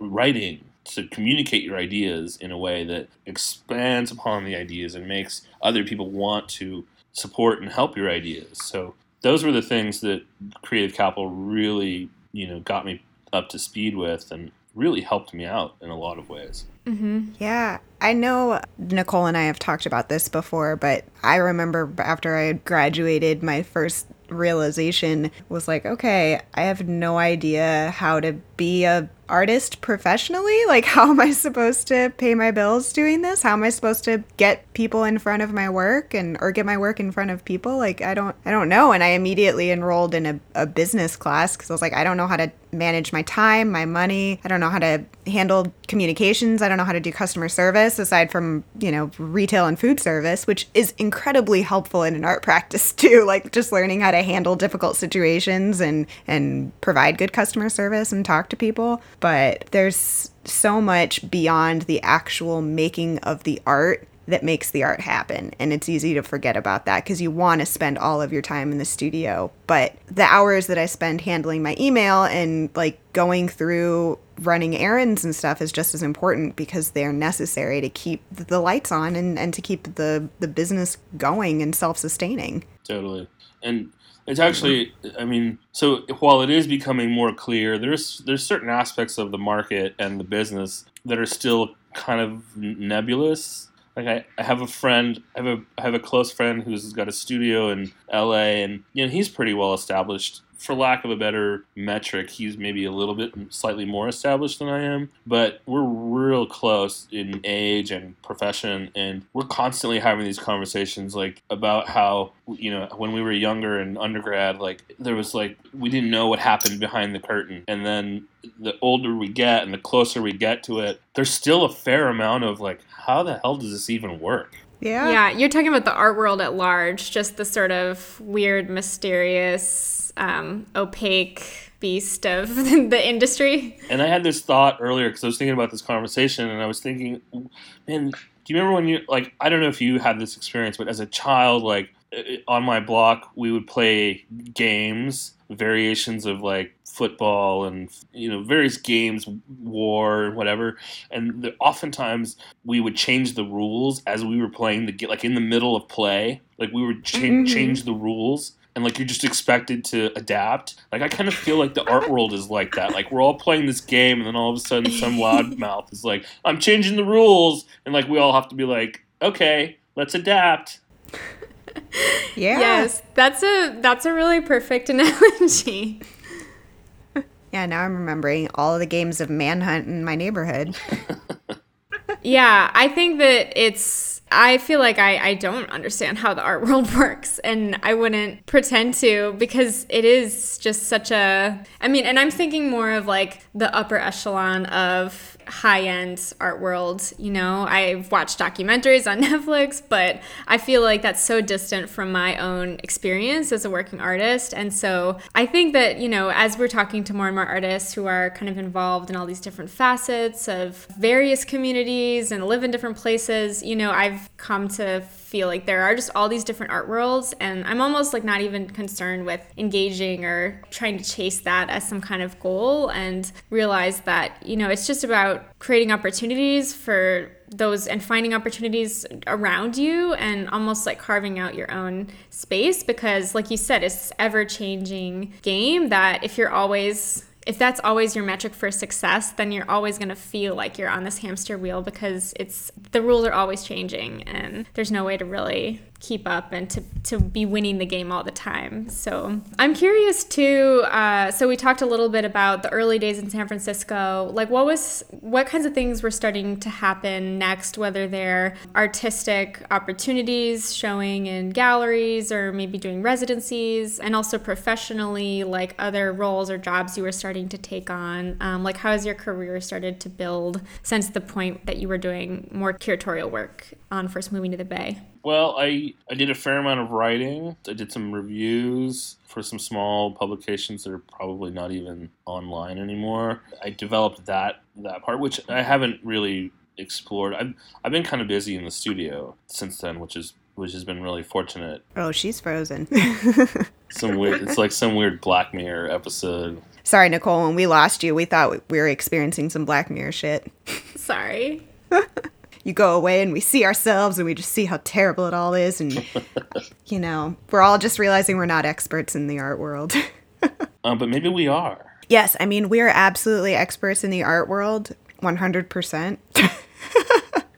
S3: writing to communicate your ideas in a way that expands upon the ideas and makes other people want to support and help your ideas. So those were the things that Creative Capital really, you know, got me up to speed with and really helped me out in a lot of ways.
S1: Mm-hmm. Yeah. I know Nicole and I have talked about this before, but I remember after I graduated, my first realization was like, okay, I have no idea how to be a artist professionally? Like how am i supposed to pay my bills doing this? How am i supposed to get people in front of my work and or get my work in front of people? Like i don't i don't know. And i immediately enrolled in a, a business class because i was like i don't know how to manage my time my money. I don't know how to handle communications. I don't know how to do customer service aside from you know retail and food service which is incredibly helpful in an art practice too like just learning how to handle difficult situations and and provide good customer service and talk to people but there's so much beyond the actual making of the art that makes the art happen. And it's easy to forget about that because you want to spend all of your time in the studio. But the hours that I spend handling my email and like going through running errands and stuff is just as important because they're necessary to keep the lights on and, and to keep the, the business going and self sustaining.
S3: Totally. And it's actually, I mean, so while it is becoming more clear, there's there's certain aspects of the market and the business that are still kind of nebulous. Like I, I have a friend, I have a I have a close friend who's got a studio in L.A. and you know he's pretty well established for lack of a better metric, he's maybe a little bit slightly more established than I am, but we're real close in age and profession, and we're constantly having these conversations like about how you know when we were younger in undergrad, like there was like we didn't know what happened behind the curtain, and then the older we get and the closer we get to it, there's still a fair amount of like, how the hell does this even work?
S1: Yeah.
S2: Yeah, you're talking about the art world at large, just the sort of weird, mysterious um, opaque beast of the industry.
S3: And I had this thought earlier because I was thinking about this conversation, and I was thinking, man, do you remember when you like? I don't know if you had this experience, but as a child, like on my block, we would play games, variations of like football and you know various games, war and whatever. And the, oftentimes we would change the rules as we were playing the game, like in the middle of play, like we would cha- mm-hmm. change the rules and like you're just expected to adapt. Like I kind of feel like the art world is like that. Like we're all playing this game, and then all of a sudden some loudmouth is like, "I'm changing the rules," and like we all have to be like, "Okay, let's adapt."
S1: Yeah.
S2: Yes, that's a that's a really perfect analogy.
S1: Yeah, now I'm remembering all the games of Manhunt in my neighborhood.
S2: yeah, I think that it's I feel like I, I don't understand how the art world works, and I wouldn't pretend to because it is just such a. I mean, and I'm thinking more of like the upper echelon of high end art world. You know, I've watched documentaries on Netflix, but I feel like that's so distant from my own experience as a working artist. And so I think that, you know, as we're talking to more and more artists who are kind of involved in all these different facets of various communities and live in different places, you know, I've come to feel like there are just all these different art worlds and i'm almost like not even concerned with engaging or trying to chase that as some kind of goal and realize that you know it's just about creating opportunities for those and finding opportunities around you and almost like carving out your own space because like you said it's ever changing game that if you're always if that's always your metric for success, then you're always going to feel like you're on this hamster wheel because it's the rules are always changing and there's no way to really keep up and to, to be winning the game all the time. So I'm curious too. Uh, so we talked a little bit about the early days in San Francisco. Like, what was what kinds of things were starting to happen next? Whether they're artistic opportunities showing in galleries or maybe doing residencies, and also professionally, like other roles or jobs you were starting to take on. Um, like, how has your career started to build since the point that you were doing more curatorial work on first moving to the Bay?
S3: Well, I I did a fair amount of writing. I did some reviews for some small publications that are probably not even online anymore. I developed that that part, which I haven't really explored. I've I've been kind of busy in the studio since then, which is which has been really fortunate.
S1: Oh, she's frozen.
S3: some weird. It's like some weird Black Mirror episode.
S1: Sorry, Nicole. When we lost you, we thought we were experiencing some Black Mirror shit.
S2: Sorry
S1: you go away and we see ourselves and we just see how terrible it all is and you know we're all just realizing we're not experts in the art world
S3: um, but maybe we are
S1: yes i mean we are absolutely experts in the art world 100%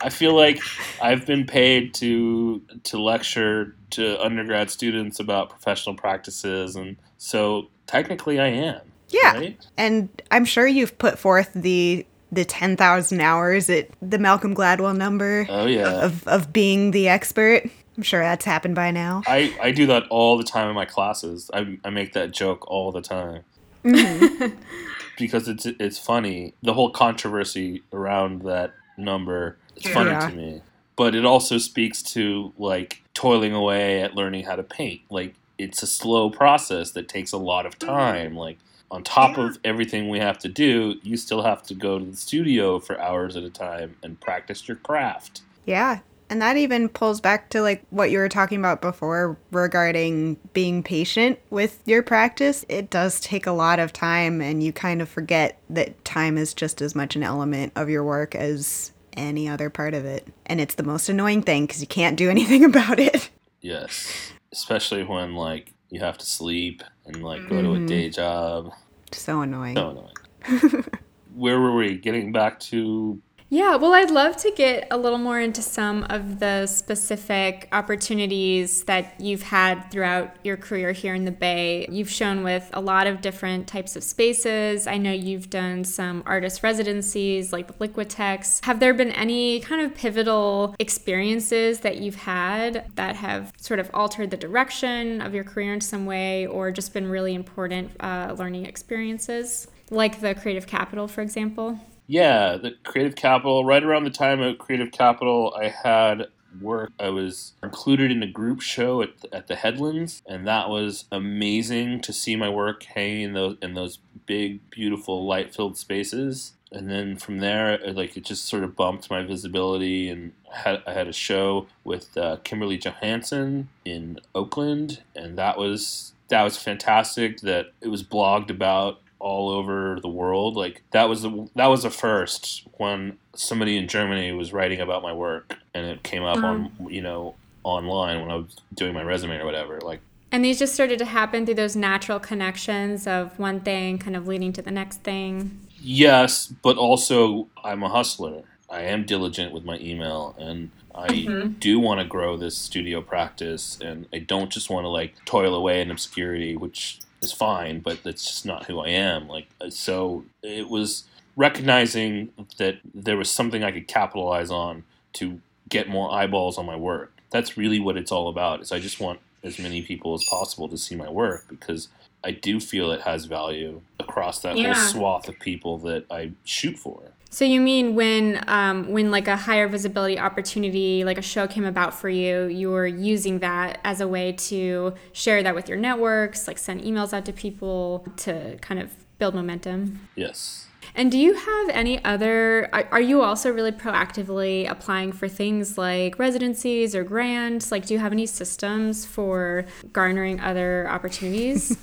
S3: I feel like I've been paid to to lecture to undergrad students about professional practices, and so technically I am.
S1: Yeah,
S3: right?
S1: and I'm sure you've put forth the the 10,000 hours at the Malcolm Gladwell number.
S3: Oh, yeah.
S1: Of, of being the expert. I'm sure that's happened by now.
S3: I, I do that all the time in my classes. I, I make that joke all the time. Mm-hmm. because it's it's funny. The whole controversy around that number it's funny yeah. to me. But it also speaks to like toiling away at learning how to paint. Like it's a slow process that takes a lot of time. Like on top yeah. of everything we have to do, you still have to go to the studio for hours at a time and practice your craft.
S1: Yeah. And that even pulls back to like what you were talking about before regarding being patient with your practice. It does take a lot of time, and you kind of forget that time is just as much an element of your work as any other part of it. And it's the most annoying thing because you can't do anything about it.
S3: Yes. Especially when like you have to sleep and like go to a mm-hmm. day job.
S1: So annoying.
S3: So annoying. Where were we? Getting back to
S2: Yeah, well, I'd love to get a little more into some of the specific opportunities that you've had throughout your career here in the Bay. You've shown with a lot of different types of spaces. I know you've done some artist residencies like with Liquitex. Have there been any kind of pivotal experiences that you've had that have sort of altered the direction of your career in some way or just been really important uh, learning experiences? Like the Creative Capital, for example?
S3: Yeah, the Creative Capital. Right around the time of Creative Capital, I had work. I was included in a group show at, at the Headlands, and that was amazing to see my work hanging in those in those big, beautiful, light-filled spaces. And then from there, like it just sort of bumped my visibility, and had, I had a show with uh, Kimberly Johansson in Oakland, and that was that was fantastic. That it was blogged about all over the world. Like that was the that was the first when somebody in Germany was writing about my work, and it came up on mm. you know online when I was doing my resume or whatever. Like
S2: And these just started to happen through those natural connections of one thing kind of leading to the next thing.
S3: yes, but also I'm a hustler. I am diligent with my email and. I mm-hmm. do want to grow this studio practice, and I don't just want to like toil away in obscurity, which is fine, but that's just not who I am. Like, uh, so it was recognizing that there was something I could capitalize on to get more eyeballs on my work. That's really what it's all about. Is I just want as many people as possible to see my work because I do feel it has value across that
S2: Yeah.
S3: whole swath of people that I shoot for.
S2: So you mean when um, when like a higher visibility opportunity, like a show came about for you, you were using that as a way to share that with your networks, like send emails out to people to kind of build momentum.
S3: Yes.
S2: And do you have any other? Are, are you also really proactively applying for things like residencies or grants? Like, do you have any systems for garnering other opportunities?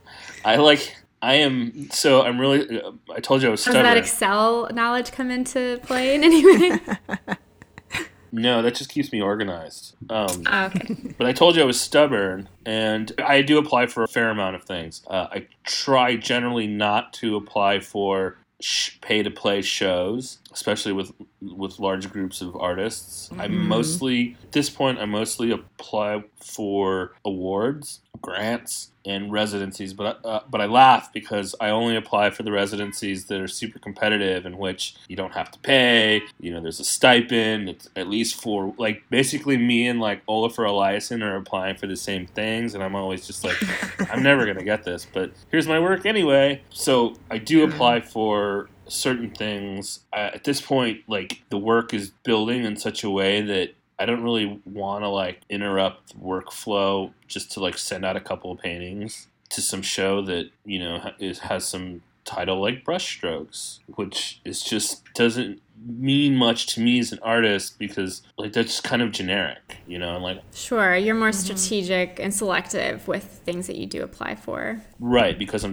S3: I like. I am so. I'm really. uh, I told you I was
S2: Does
S3: stubborn.
S2: that Excel knowledge come into play in any way?
S3: no, that just keeps me organized. Um,
S2: Ah, okay.
S3: But I told you I was stubborn, and I do apply for a fair amount of things. Uh, I try generally not to apply for sh- pay to play shows, especially with with large groups of artists. I mostly at this point I mostly apply for awards, grants, and residencies. But uh, but I laugh because I only apply for the residencies that are super competitive, in which you don't have to pay. You know, there's a stipend. It's at least for like basically me and like Olafur Eliasson are applying for the same things, and I'm always just like, I'm never gonna get this, but here's my work anyway. So I do apply for certain things. I, at this point, like the work is building in such a way that I don't really want to like interrupt workflow just to like send out a couple of paintings to some show that you know is has some title like brushstrokes, which is just doesn't mean much to me as an artist because like that's kind of generic, you know, and like
S2: Sure, you're more mm-hmm. strategic and selective with things that you do apply for.
S3: Right, because I'm.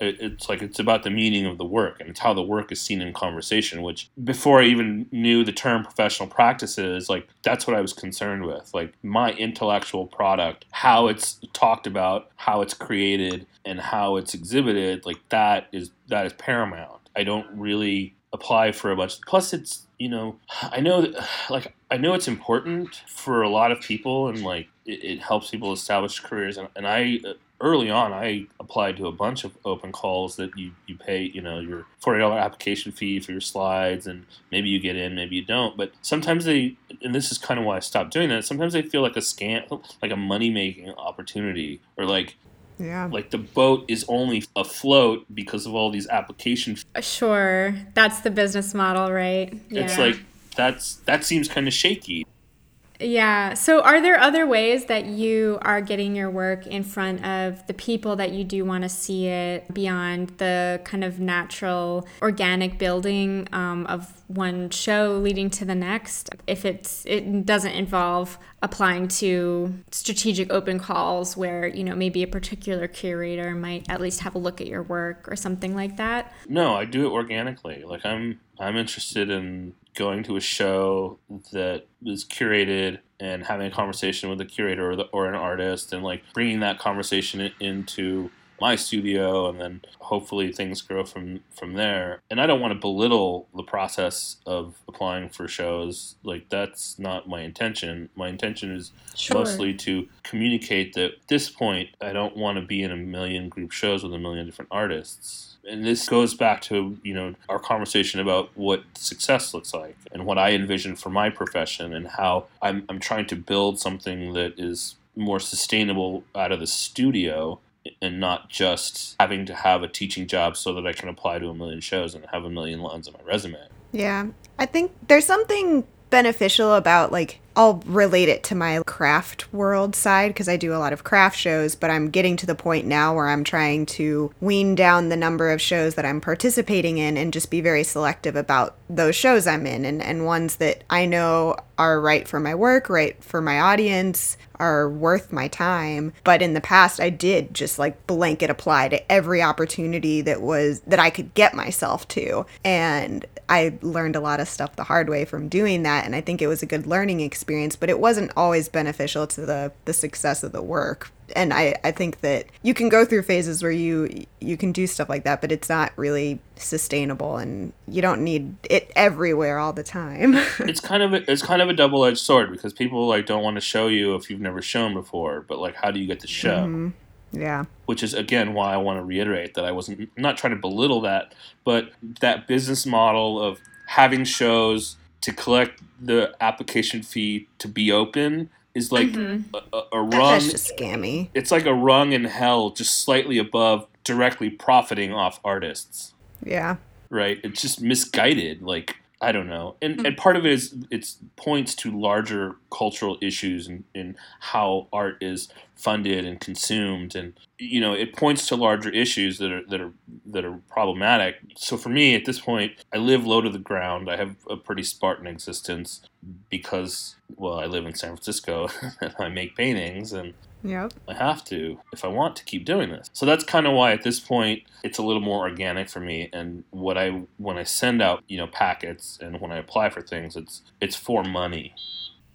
S3: It's like it's about the meaning of the work, and it's how the work is seen in conversation. Which before I even knew the term professional practices, like that's what I was concerned with. Like my intellectual product, how it's talked about, how it's created, and how it's exhibited. Like that is that is paramount. I don't really apply for a bunch. Plus, it's you know, I know like I know it's important for a lot of people, and like it, it helps people establish careers. And, and I uh, early on, I applied to a bunch of open calls that you, you pay, you know, your forty dollar application fee for your slides, and maybe you get in, maybe you don't. But sometimes they, and this is kind of why I stopped doing that. Sometimes they feel like a scam, like a money making opportunity, or like
S1: Yeah.
S3: like the boat is only afloat because of all these application.
S2: Uh, Sure, that's the business model, right?
S3: It's like that's that seems kind of shaky.
S2: Yeah. So, are there other ways that you are getting your work in front of the people that you do want to see it beyond the kind of natural, organic building um, of one show leading to the next? If it's it doesn't involve applying to strategic open calls where you know maybe a particular curator might at least have a look at your work or something like that.
S3: No, I do it organically. Like I'm I'm interested in going to a show that is curated and having a conversation with the curator or, the, or an artist and like bringing that conversation into my studio and then hopefully things grow from from there. And i don't want to belittle the process of applying for shows. Like that's not my intention. My intention is sure. mostly to communicate that at this point i don't want to be in a million group shows with a million different artists and this goes back to you know our conversation about what success looks like and what I envision for my profession and how I'm, I'm trying to build something that is more sustainable out of the studio and not just having to have a teaching job so that I can apply to a million shows and have a million lines on my resume.
S1: Yeah. I think there's something beneficial about like I'll relate it to my craft world side because I do a lot of craft shows, but I'm getting to the point now where I'm trying to wean down the number of shows that I'm participating in and just be very selective about those shows I'm in and, and ones that I know are right for my work, right for my audience, are worth my time. But in the past, I did just like blanket apply to every opportunity that was that I could get myself to. And I learned a lot of stuff the hard way from doing that. And I think it was a good learning experience, but it wasn't always beneficial to the, the success of the work and I, I think that you can go through phases where you you can do stuff like that, but it's not really sustainable, and you don't need it everywhere all the time.
S3: it's kind of a, it's kind of a double edged sword because people like don't want to show you if you've never shown before, but like how do you get to show? Mm-hmm.
S1: Yeah.
S3: Which is again why I want to reiterate that I wasn't I'm not trying to belittle that, but that business model of having shows to collect the application fee to be open is like mm-hmm. a, a, rung.
S1: That's just scammy.
S3: It's like a rung in hell, just slightly above directly profiting off artists.
S1: Yeah.
S3: Right. It's just misguided. Like I don't know, and mm-hmm. and part of it is it points to larger cultural issues and in, in how art is funded and consumed, and you know it points to larger issues that are that are that are problematic. So for me, at this point, I live low to the ground. I have a pretty Spartan existence because well, I live in San Francisco and I make paintings and
S1: Yep.
S3: I have to if I want to keep doing this. So that's kind of why at this point it's a little more organic for me. And what I when I send out you know packets and when I apply for things, it's it's for money.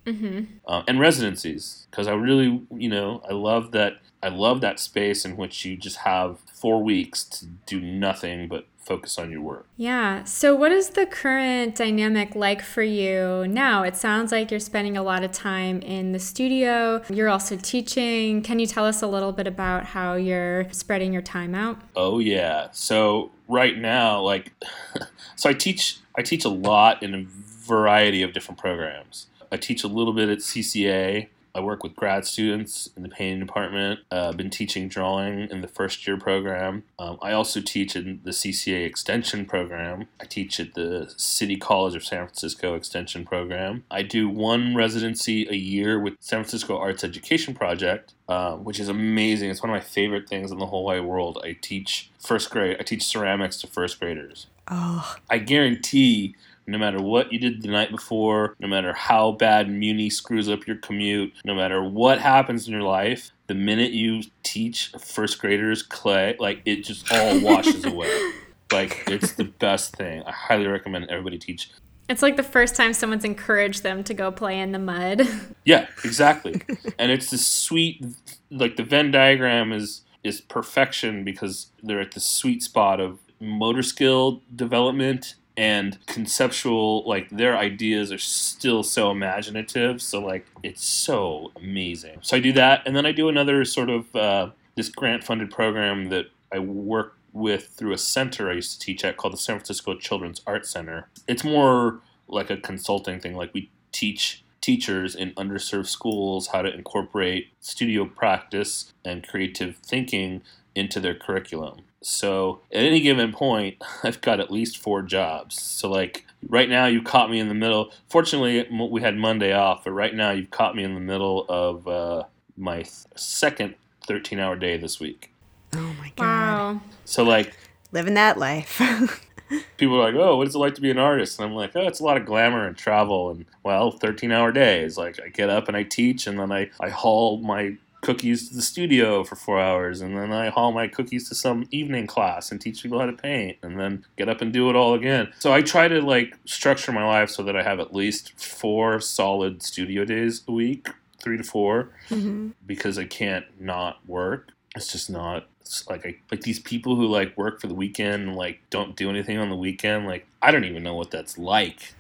S3: Mm-hmm. Uh, and residencies because I really you know I love that I love that space in which you just have four weeks to do nothing but focus on your work.
S2: Yeah. So, what is the current dynamic like for you now? It sounds like you're spending a lot of time in the studio. You're also teaching. Can you tell us a little bit about how you're spreading your time out?
S3: Oh, yeah. So, right now, like, so I teach. I teach a lot in a variety of different programs. I teach a little bit at CCA, I work with grad students in the painting department. Uh, I've been teaching drawing in the first year program. Um, I also teach in the CCA extension program. I teach at the City College of San Francisco extension program. I do one residency a year with San Francisco Arts Education Project, uh, which is amazing. It's one of my favorite things in the whole wide world. I teach first grade. I teach ceramics to first graders.
S1: Oh.
S3: I guarantee no matter what you did the night before, no matter how bad Muni screws up your commute, no matter what happens in your life, the minute you teach first graders clay, like it just all washes away. Like it's the best thing. I highly recommend everybody teach.
S2: It's like the first time someone's encouraged them to go play in the mud.
S3: Yeah, exactly. and it's this sweet like the Venn diagram is is perfection because they're at the sweet spot of motor skill development and conceptual like their ideas are still so imaginative so like it's so amazing so i do that and then i do another sort of uh, this grant funded program that i work with through a center i used to teach at called the san francisco children's art center it's more like a consulting thing like we teach teachers in underserved schools how to incorporate studio practice and creative thinking into their curriculum. So at any given point, I've got at least four jobs. So like right now, you caught me in the middle. Fortunately, we had Monday off, but right now you've caught me in the middle of uh, my th- second 13-hour day this week.
S1: Oh my god!
S2: Wow.
S3: So like
S1: Living that life.
S3: people are like, "Oh, what is it like to be an artist?" And I'm like, "Oh, it's a lot of glamour and travel and well, 13-hour days. Like I get up and I teach, and then I I haul my cookies to the studio for four hours, and then I haul my cookies to some evening class and teach people how to paint, and then get up and do it all again. So I try to like structure my life so that I have at least four solid studio days a week, three to 4
S1: Mhm.
S3: because I can't not work. It's just not it's like I, like these people who like work for the weekend and like don't do anything on the weekend. Like I don't even know what that's like.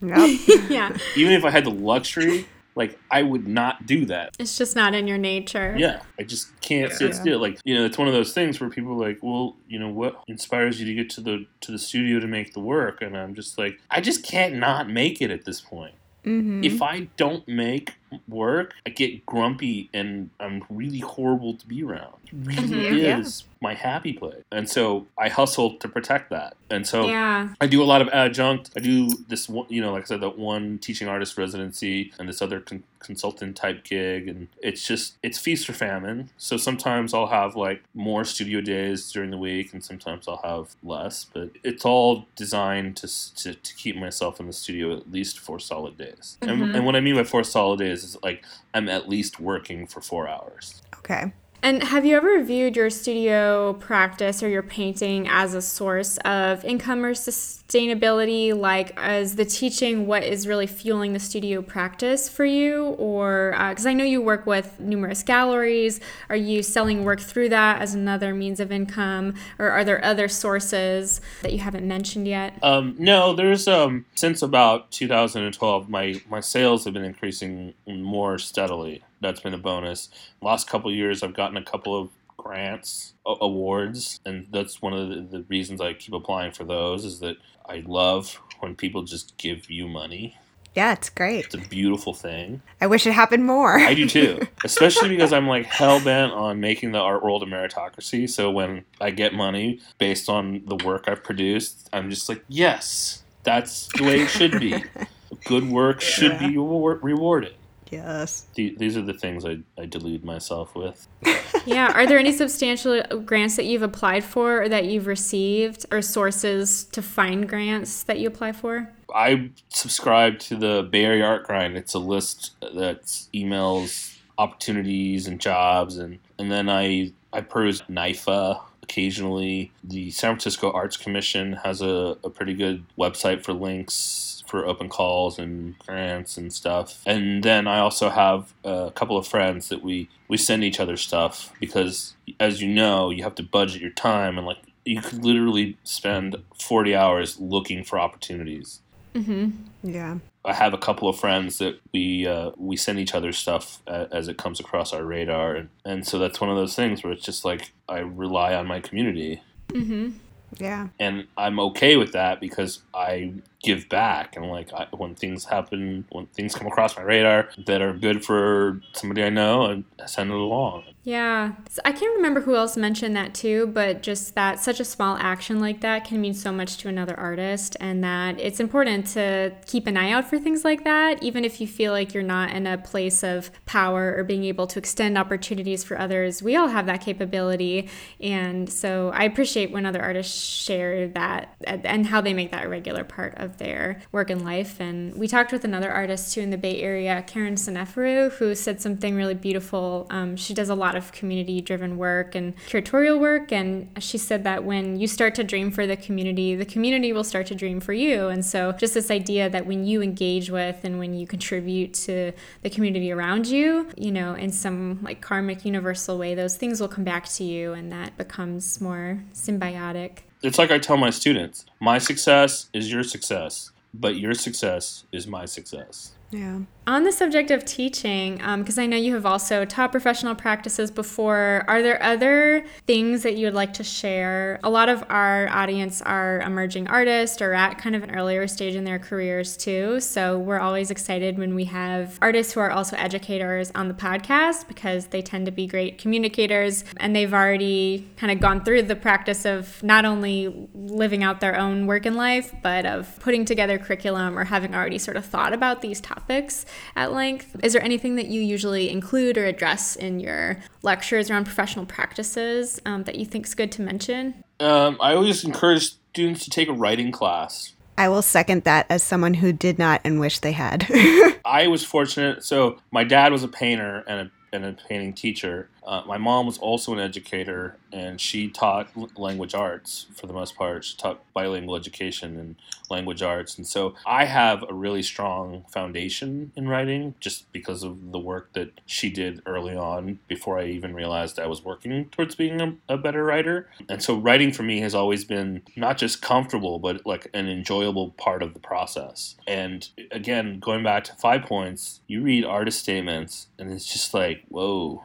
S1: Yep.
S2: yeah.
S3: Even if I had the luxury, like I would not do that.
S2: It's just not in your nature.
S3: Yeah, I just can't sit
S1: Yeah.
S3: still. Like you know, it's one of those things where people are like, well, you know, what inspires you to get to the to the studio to make the work? And I'm just like, I just can't not make it at this point.
S1: Mhm.
S3: If I don't make work, I get grumpy and I'm really horrible to be around. It really
S1: Mhm. Yeah.
S3: is my happy place. And so I hustle to protect that. And so
S2: Yeah.
S3: I do a lot of adjunct. I do this, one, you know, like I said, that one teaching artist residency and this other con- consultant type gig, and it's just it's feast or famine. So sometimes I'll have like more studio days during the week, and sometimes I'll have less. But it's all designed to to, to keep myself in the studio at least four solid days.
S2: Mhm.
S3: And, and what I mean by four solid days is like I'm at least working for four hours.
S1: okay.
S2: And have you ever viewed your studio practice or your painting as a source of income or sustainability? Like, as the teaching, what is really fueling the studio practice for you? Or, because I know you work with numerous galleries, are you selling work through that as another means of income? Or are there other sources that you haven't mentioned yet?
S3: Um, no, there's um since about 2012, my my sales have been increasing more steadily. That's been a bonus. Last couple of years, I've gotten a couple of grants, awards, and that's one of the, the reasons I keep applying for those. Is that I love when people just give you money.
S1: Yeah, it's great.
S3: It's a beautiful thing.
S1: I wish it happened more.
S3: I do too, especially because I'm like hell bent on making the art world a meritocracy. So when I get money based on the work I've produced, I'm just like, yes, that's the way it should be. Good work should be rewar- rewarded.
S1: Yes.
S3: The- These are the things I, I delude myself with.
S2: yeah. Are there any substantial grants that you've applied for or that you've received or sources to find grants that you apply for?
S3: I subscribe to the Bay Area Art Grind. It's a list that emails opportunities and jobs, and, and then I I peruse NYFA occasionally. The San Francisco Arts Commission has a, a pretty good website for links for open calls and grants and stuff. And then I also have a couple of friends that we we send each other stuff because, as you know, you have to budget your time and like you could literally spend 40 hours looking for opportunities.
S2: Mm-hmm.
S1: Yeah.
S3: I have a couple of friends that we uh, we send each other stuff as it comes across our radar, and, and so that's one of those things where it's just like I rely on my community,
S2: Mm-hmm.
S1: Yeah.
S3: and I'm okay with that because I give back, and like I, when things happen, when things come across my radar that are good for somebody I know, I send it along.
S2: Yeah. I can't remember who else mentioned that too, but just that such a small action like that can mean so much to another artist, and that it's important to keep an eye out for things like that, even if you feel like you're not in a place of power or being able to extend opportunities for others. We all have that capability. And so I appreciate when other artists share that and and how they make that a regular part of their work and life. And we talked with another artist too in the Bay Area, Karen Seneferu, who said something really beautiful. Um, she does a lot of community driven work and curatorial work. And she said that when you start to dream for the community, the community will start to dream for you. And so just this idea that when you engage with and when you contribute to the community around you, you know, in some like karmic universal way, those things will come back to you and that becomes more symbiotic.
S3: It's like I tell my students: my success is your success, but your success is my success.
S1: Yeah.
S2: On the subject of teaching, because um, I know you have also taught professional practices before, are there other things that you would like to share? A lot of our audience are emerging artists or at kind of an earlier stage in their careers too. So we're always excited when we have artists who are also educators on the podcast because they tend to be great communicators and they've already kind of gone through the practice of not only living out their own work in life, but of putting together curriculum or having already sort of thought about these topics at length. Is there anything that you usually include or address in your lectures around professional practices um, that you think is good to mention?
S3: Um, I always encourage students to take a writing class.
S1: I will second that as someone who did not and wish they had.
S3: I was fortunate. So, my dad was a painter and a and a painting teacher. Uh, my mom was also an educator, and she taught language arts for the most part. She taught bilingual education and language arts, and so I have a really strong foundation in writing just because of the work that she did early on before I even realized I was working towards being a, a better writer. And so writing for me has always been not just comfortable, but like an enjoyable part of the process. And again, going back to five points, you read artist statements, and it's just like whoa.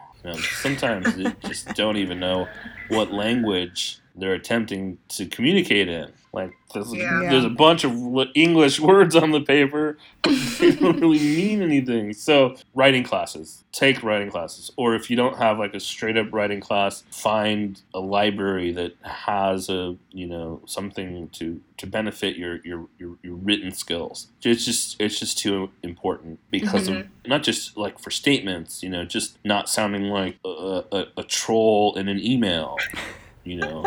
S3: Sometimes you just don't even know what language they're attempting to communicate in. Like there's, yeah. there's a bunch of English words on the paper, they don't really mean anything. So writing classes, take writing classes, or if you don't have like a straight up writing class, find a library that has a you know something to to benefit your your your, your written skills. It's just it's just too important because mm-hmm. of not just like for statements, you know, just not sounding like a, a, a troll in an email you know,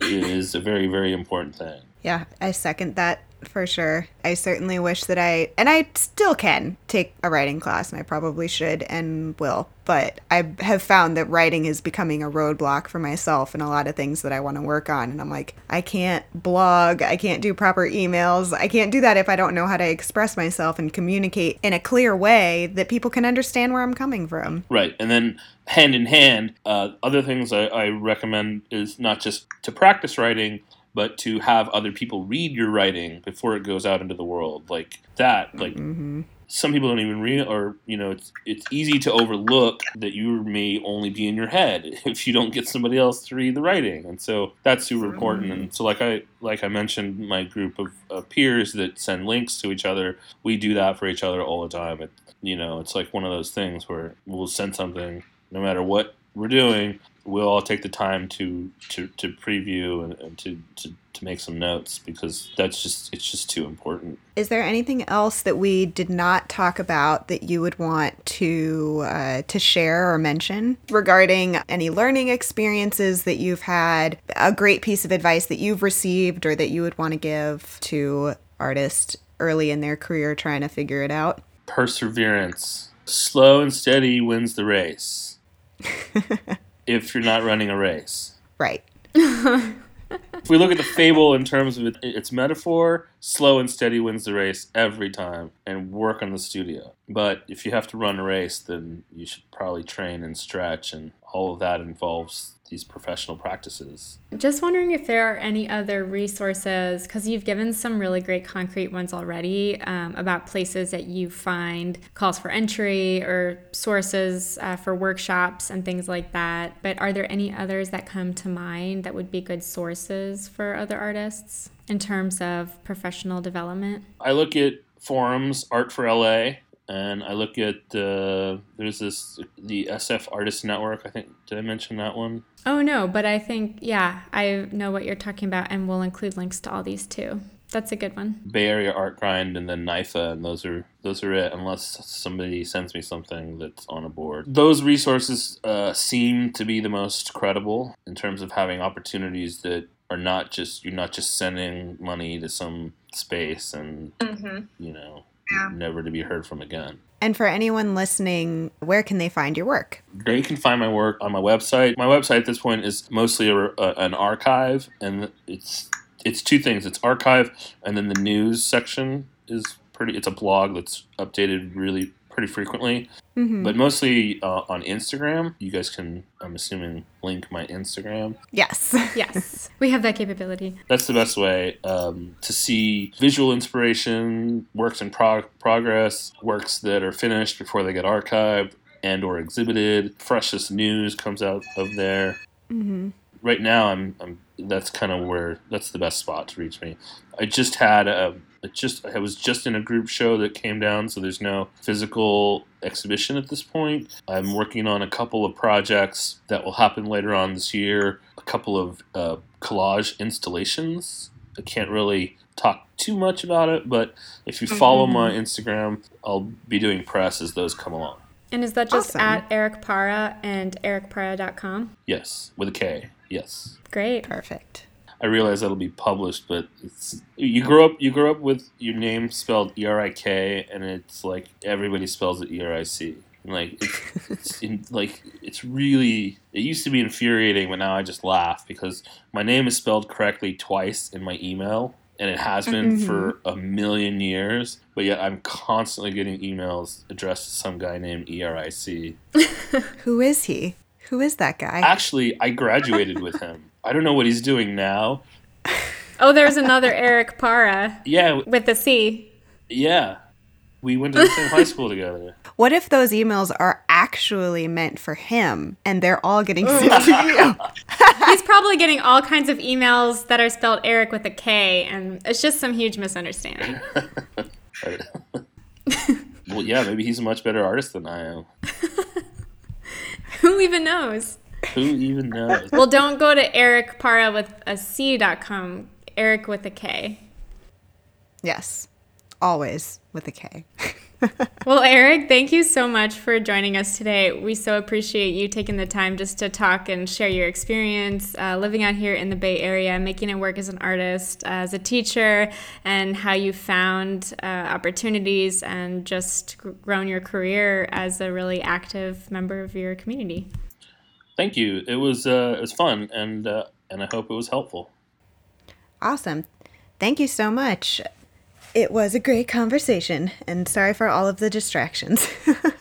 S3: is a very, very important thing.
S1: Yeah, I second that for sure. I certainly wish that I, and I still can take a writing class, and I probably should and will. But I have found that writing is becoming a roadblock for myself and a lot of things that I want to work on. And I'm like, I can't blog, I can't do proper emails, I can't do that if I don't know how to express myself and communicate in a clear way that people can understand where I'm coming from.
S3: Right. And then hand in hand, uh, other things I, I recommend is not just to practice writing, but to have other people read your writing before it goes out into the world like that like mm-hmm. some people don't even read or you know it's it's easy to overlook that you may only be in your head if you don't get somebody else to read the writing and so that's super mm-hmm. important and so like i like i mentioned my group of, of peers that send links to each other we do that for each other all the time it, you know it's like one of those things where we'll send something no matter what we're doing we'll all take the time to to, to preview and, and to, to, to make some notes because that's just it's just too important.
S1: Is there anything else that we did not talk about that you would want to uh, to share or mention regarding any learning experiences that you've had, a great piece of advice that you've received or that you would want to give to artists early in their career trying to figure it out?
S3: Perseverance. Slow and steady wins the race. if you're not running a race.
S1: Right.
S3: if we look at the fable in terms of its metaphor, slow and steady wins the race every time and work on the studio. But if you have to run a race, then you should probably train and stretch, and all of that involves these professional practices.
S2: Just wondering if there are any other resources, because you've given some really great concrete ones already um, about places that you find calls for entry or sources uh, for workshops and things like that. But are there any others that come to mind that would be good sources for other artists in terms of professional development?
S3: I look at forums, Art for LA, and I look at uh, there's this the SF Artist Network. I think did I mention that one?
S2: Oh no, but I think yeah, I know what you're talking about, and we'll include links to all these too. That's a good one.
S3: Bay Area Art Grind and then NYFA, and those are those are it. Unless somebody sends me something that's on a board, those resources uh, seem to be the most credible in terms of having opportunities that are not just you're not just sending money to some space and mm-hmm. you know yeah. never to be heard from again.
S1: And for anyone listening, where can they find your work?
S3: They can find my work on my website. My website at this point is mostly a, a, an archive, and it's it's two things. It's archive, and then the news section is pretty. It's a blog that's updated really pretty frequently,
S1: Mhm.
S3: but mostly uh, on Instagram. You guys can, I'm assuming, link my Instagram.
S1: Yes.
S2: Yes, we have that capability.
S3: That's the best way um, to see visual inspiration, works in prog- progress, works that are finished before they get archived and or exhibited. Freshest news comes out of there.
S1: hmm
S3: Right now, I'm, I'm that's kind of where that's the best spot to reach me. I just had a it just I was just in a group show that came down, so there's no physical exhibition at this point. I'm working on a couple of projects that will happen later on this year. A couple of uh, collage installations. I can't really talk too much about it, but if you follow my Instagram, I'll be doing press as those come along.
S2: And is that just
S1: Awesome.
S2: at Erik Parra and erikparra.com?
S3: Yes, with a K. Yes.
S2: Great.
S1: Perfect.
S3: I realize that'll be published, but it's you grow up you grow up with your name spelled E R I K, and it's like everybody spells it E R I C. Like it's, it's in, like it's really it used to be infuriating, but now I just laugh because my name is spelled correctly twice in my email, and it has been mm-hmm. for a million years. But yet I'm constantly getting emails addressed to some guy named E R I C.
S1: Who is he? Who is that guy?
S3: Actually, I graduated with him. I don't know what he's doing now.
S2: Oh, there's another Eric Parra
S3: Yeah,
S2: with the C.
S3: Yeah. We went to the same high school together.
S1: What if those emails are actually meant for him and they're all getting sent to you?
S2: He's probably getting all kinds of emails that are spelled Eric with a K, and it's just some huge misunderstanding.
S3: well, yeah, maybe he's a much better artist than I am.
S2: Who even knows?
S3: Who even knows?
S2: Well, don't go to Eric Parra with a C.com, Eric with a K.
S1: Yes. Always with a K.
S2: Well, Erik, thank you so much for joining us today. We so appreciate you taking the time just to talk and share your experience uh, living out here in the Bay Area, making it work as an artist, as a teacher, and how you found uh, opportunities and just grown your career as a really active member of your community.
S3: Thank you. It was uh, it was fun, and uh, and I hope it was helpful.
S1: Awesome. Thank you so much. It was a great conversation, and sorry for all of the distractions.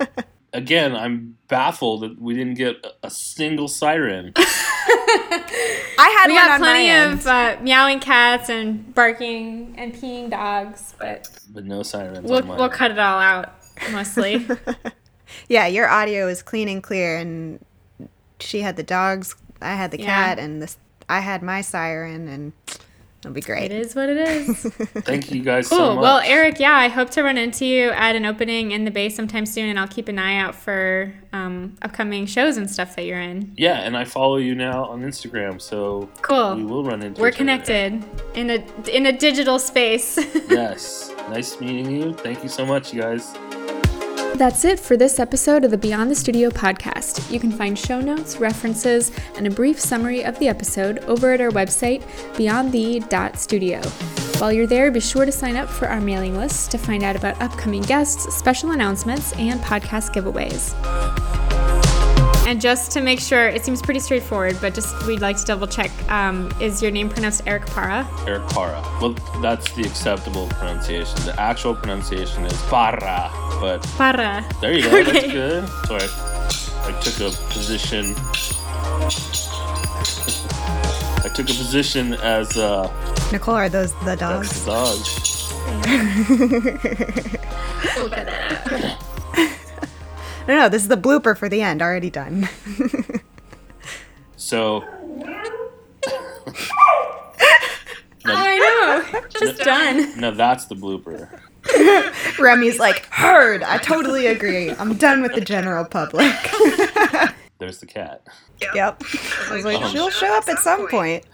S3: Again, I'm baffled that we didn't get a, a single siren.
S1: I had
S2: We
S1: one
S2: got
S1: on my
S2: plenty
S1: end.
S2: of uh, meowing cats and barking and peeing dogs, but
S3: but no sirens
S2: we'll,
S3: on
S2: we'll cut it all out mostly.
S1: Yeah, your audio is clean and clear, and she had the dogs, I had the
S2: Yeah.
S1: cat, and this I had my siren, and it'll be great.
S2: It is what it is.
S3: Thank you guys
S2: Cool.
S3: so much.
S2: well, Erik, yeah, I hope to run into you at an opening in the Bay sometime soon, and I'll keep an eye out for um, upcoming shows and stuff that you're in.
S3: yeah, and I follow you now on Instagram, so
S2: Cool.
S3: we will run into.
S2: We're
S3: each other.
S2: connected in a in a digital space.
S3: Yes. Nice meeting you. Thank you so much, you guys.
S2: That's it for this episode of the Beyond the Studio podcast. You can find show notes, references, and a brief summary of the episode over at our website, beyondthe.studio. While you're there, be sure to sign up for our mailing list to find out about upcoming guests, special announcements, and podcast giveaways. And just to make sure, it seems pretty straightforward, but just we'd like to double check um, is your name pronounced Erik Parra?
S3: Erik Parra. Well, that's the acceptable pronunciation. The actual pronunciation is Para, but
S2: Para.
S3: there you go.
S2: Okay.
S3: That's good. Sorry, I took a position. I took a position as uh,
S1: Nicole, are those the
S3: that's
S1: dogs?
S3: the dog.
S1: No, no, this is the blooper for the end. Already done.
S3: So.
S2: I know. Just done.
S3: No, that's the blooper.
S1: Remy's like, heard. I totally agree. I'm done with the general public.
S3: There's the cat.
S1: yep. I was like,
S3: Um,
S1: she'll show up at some point.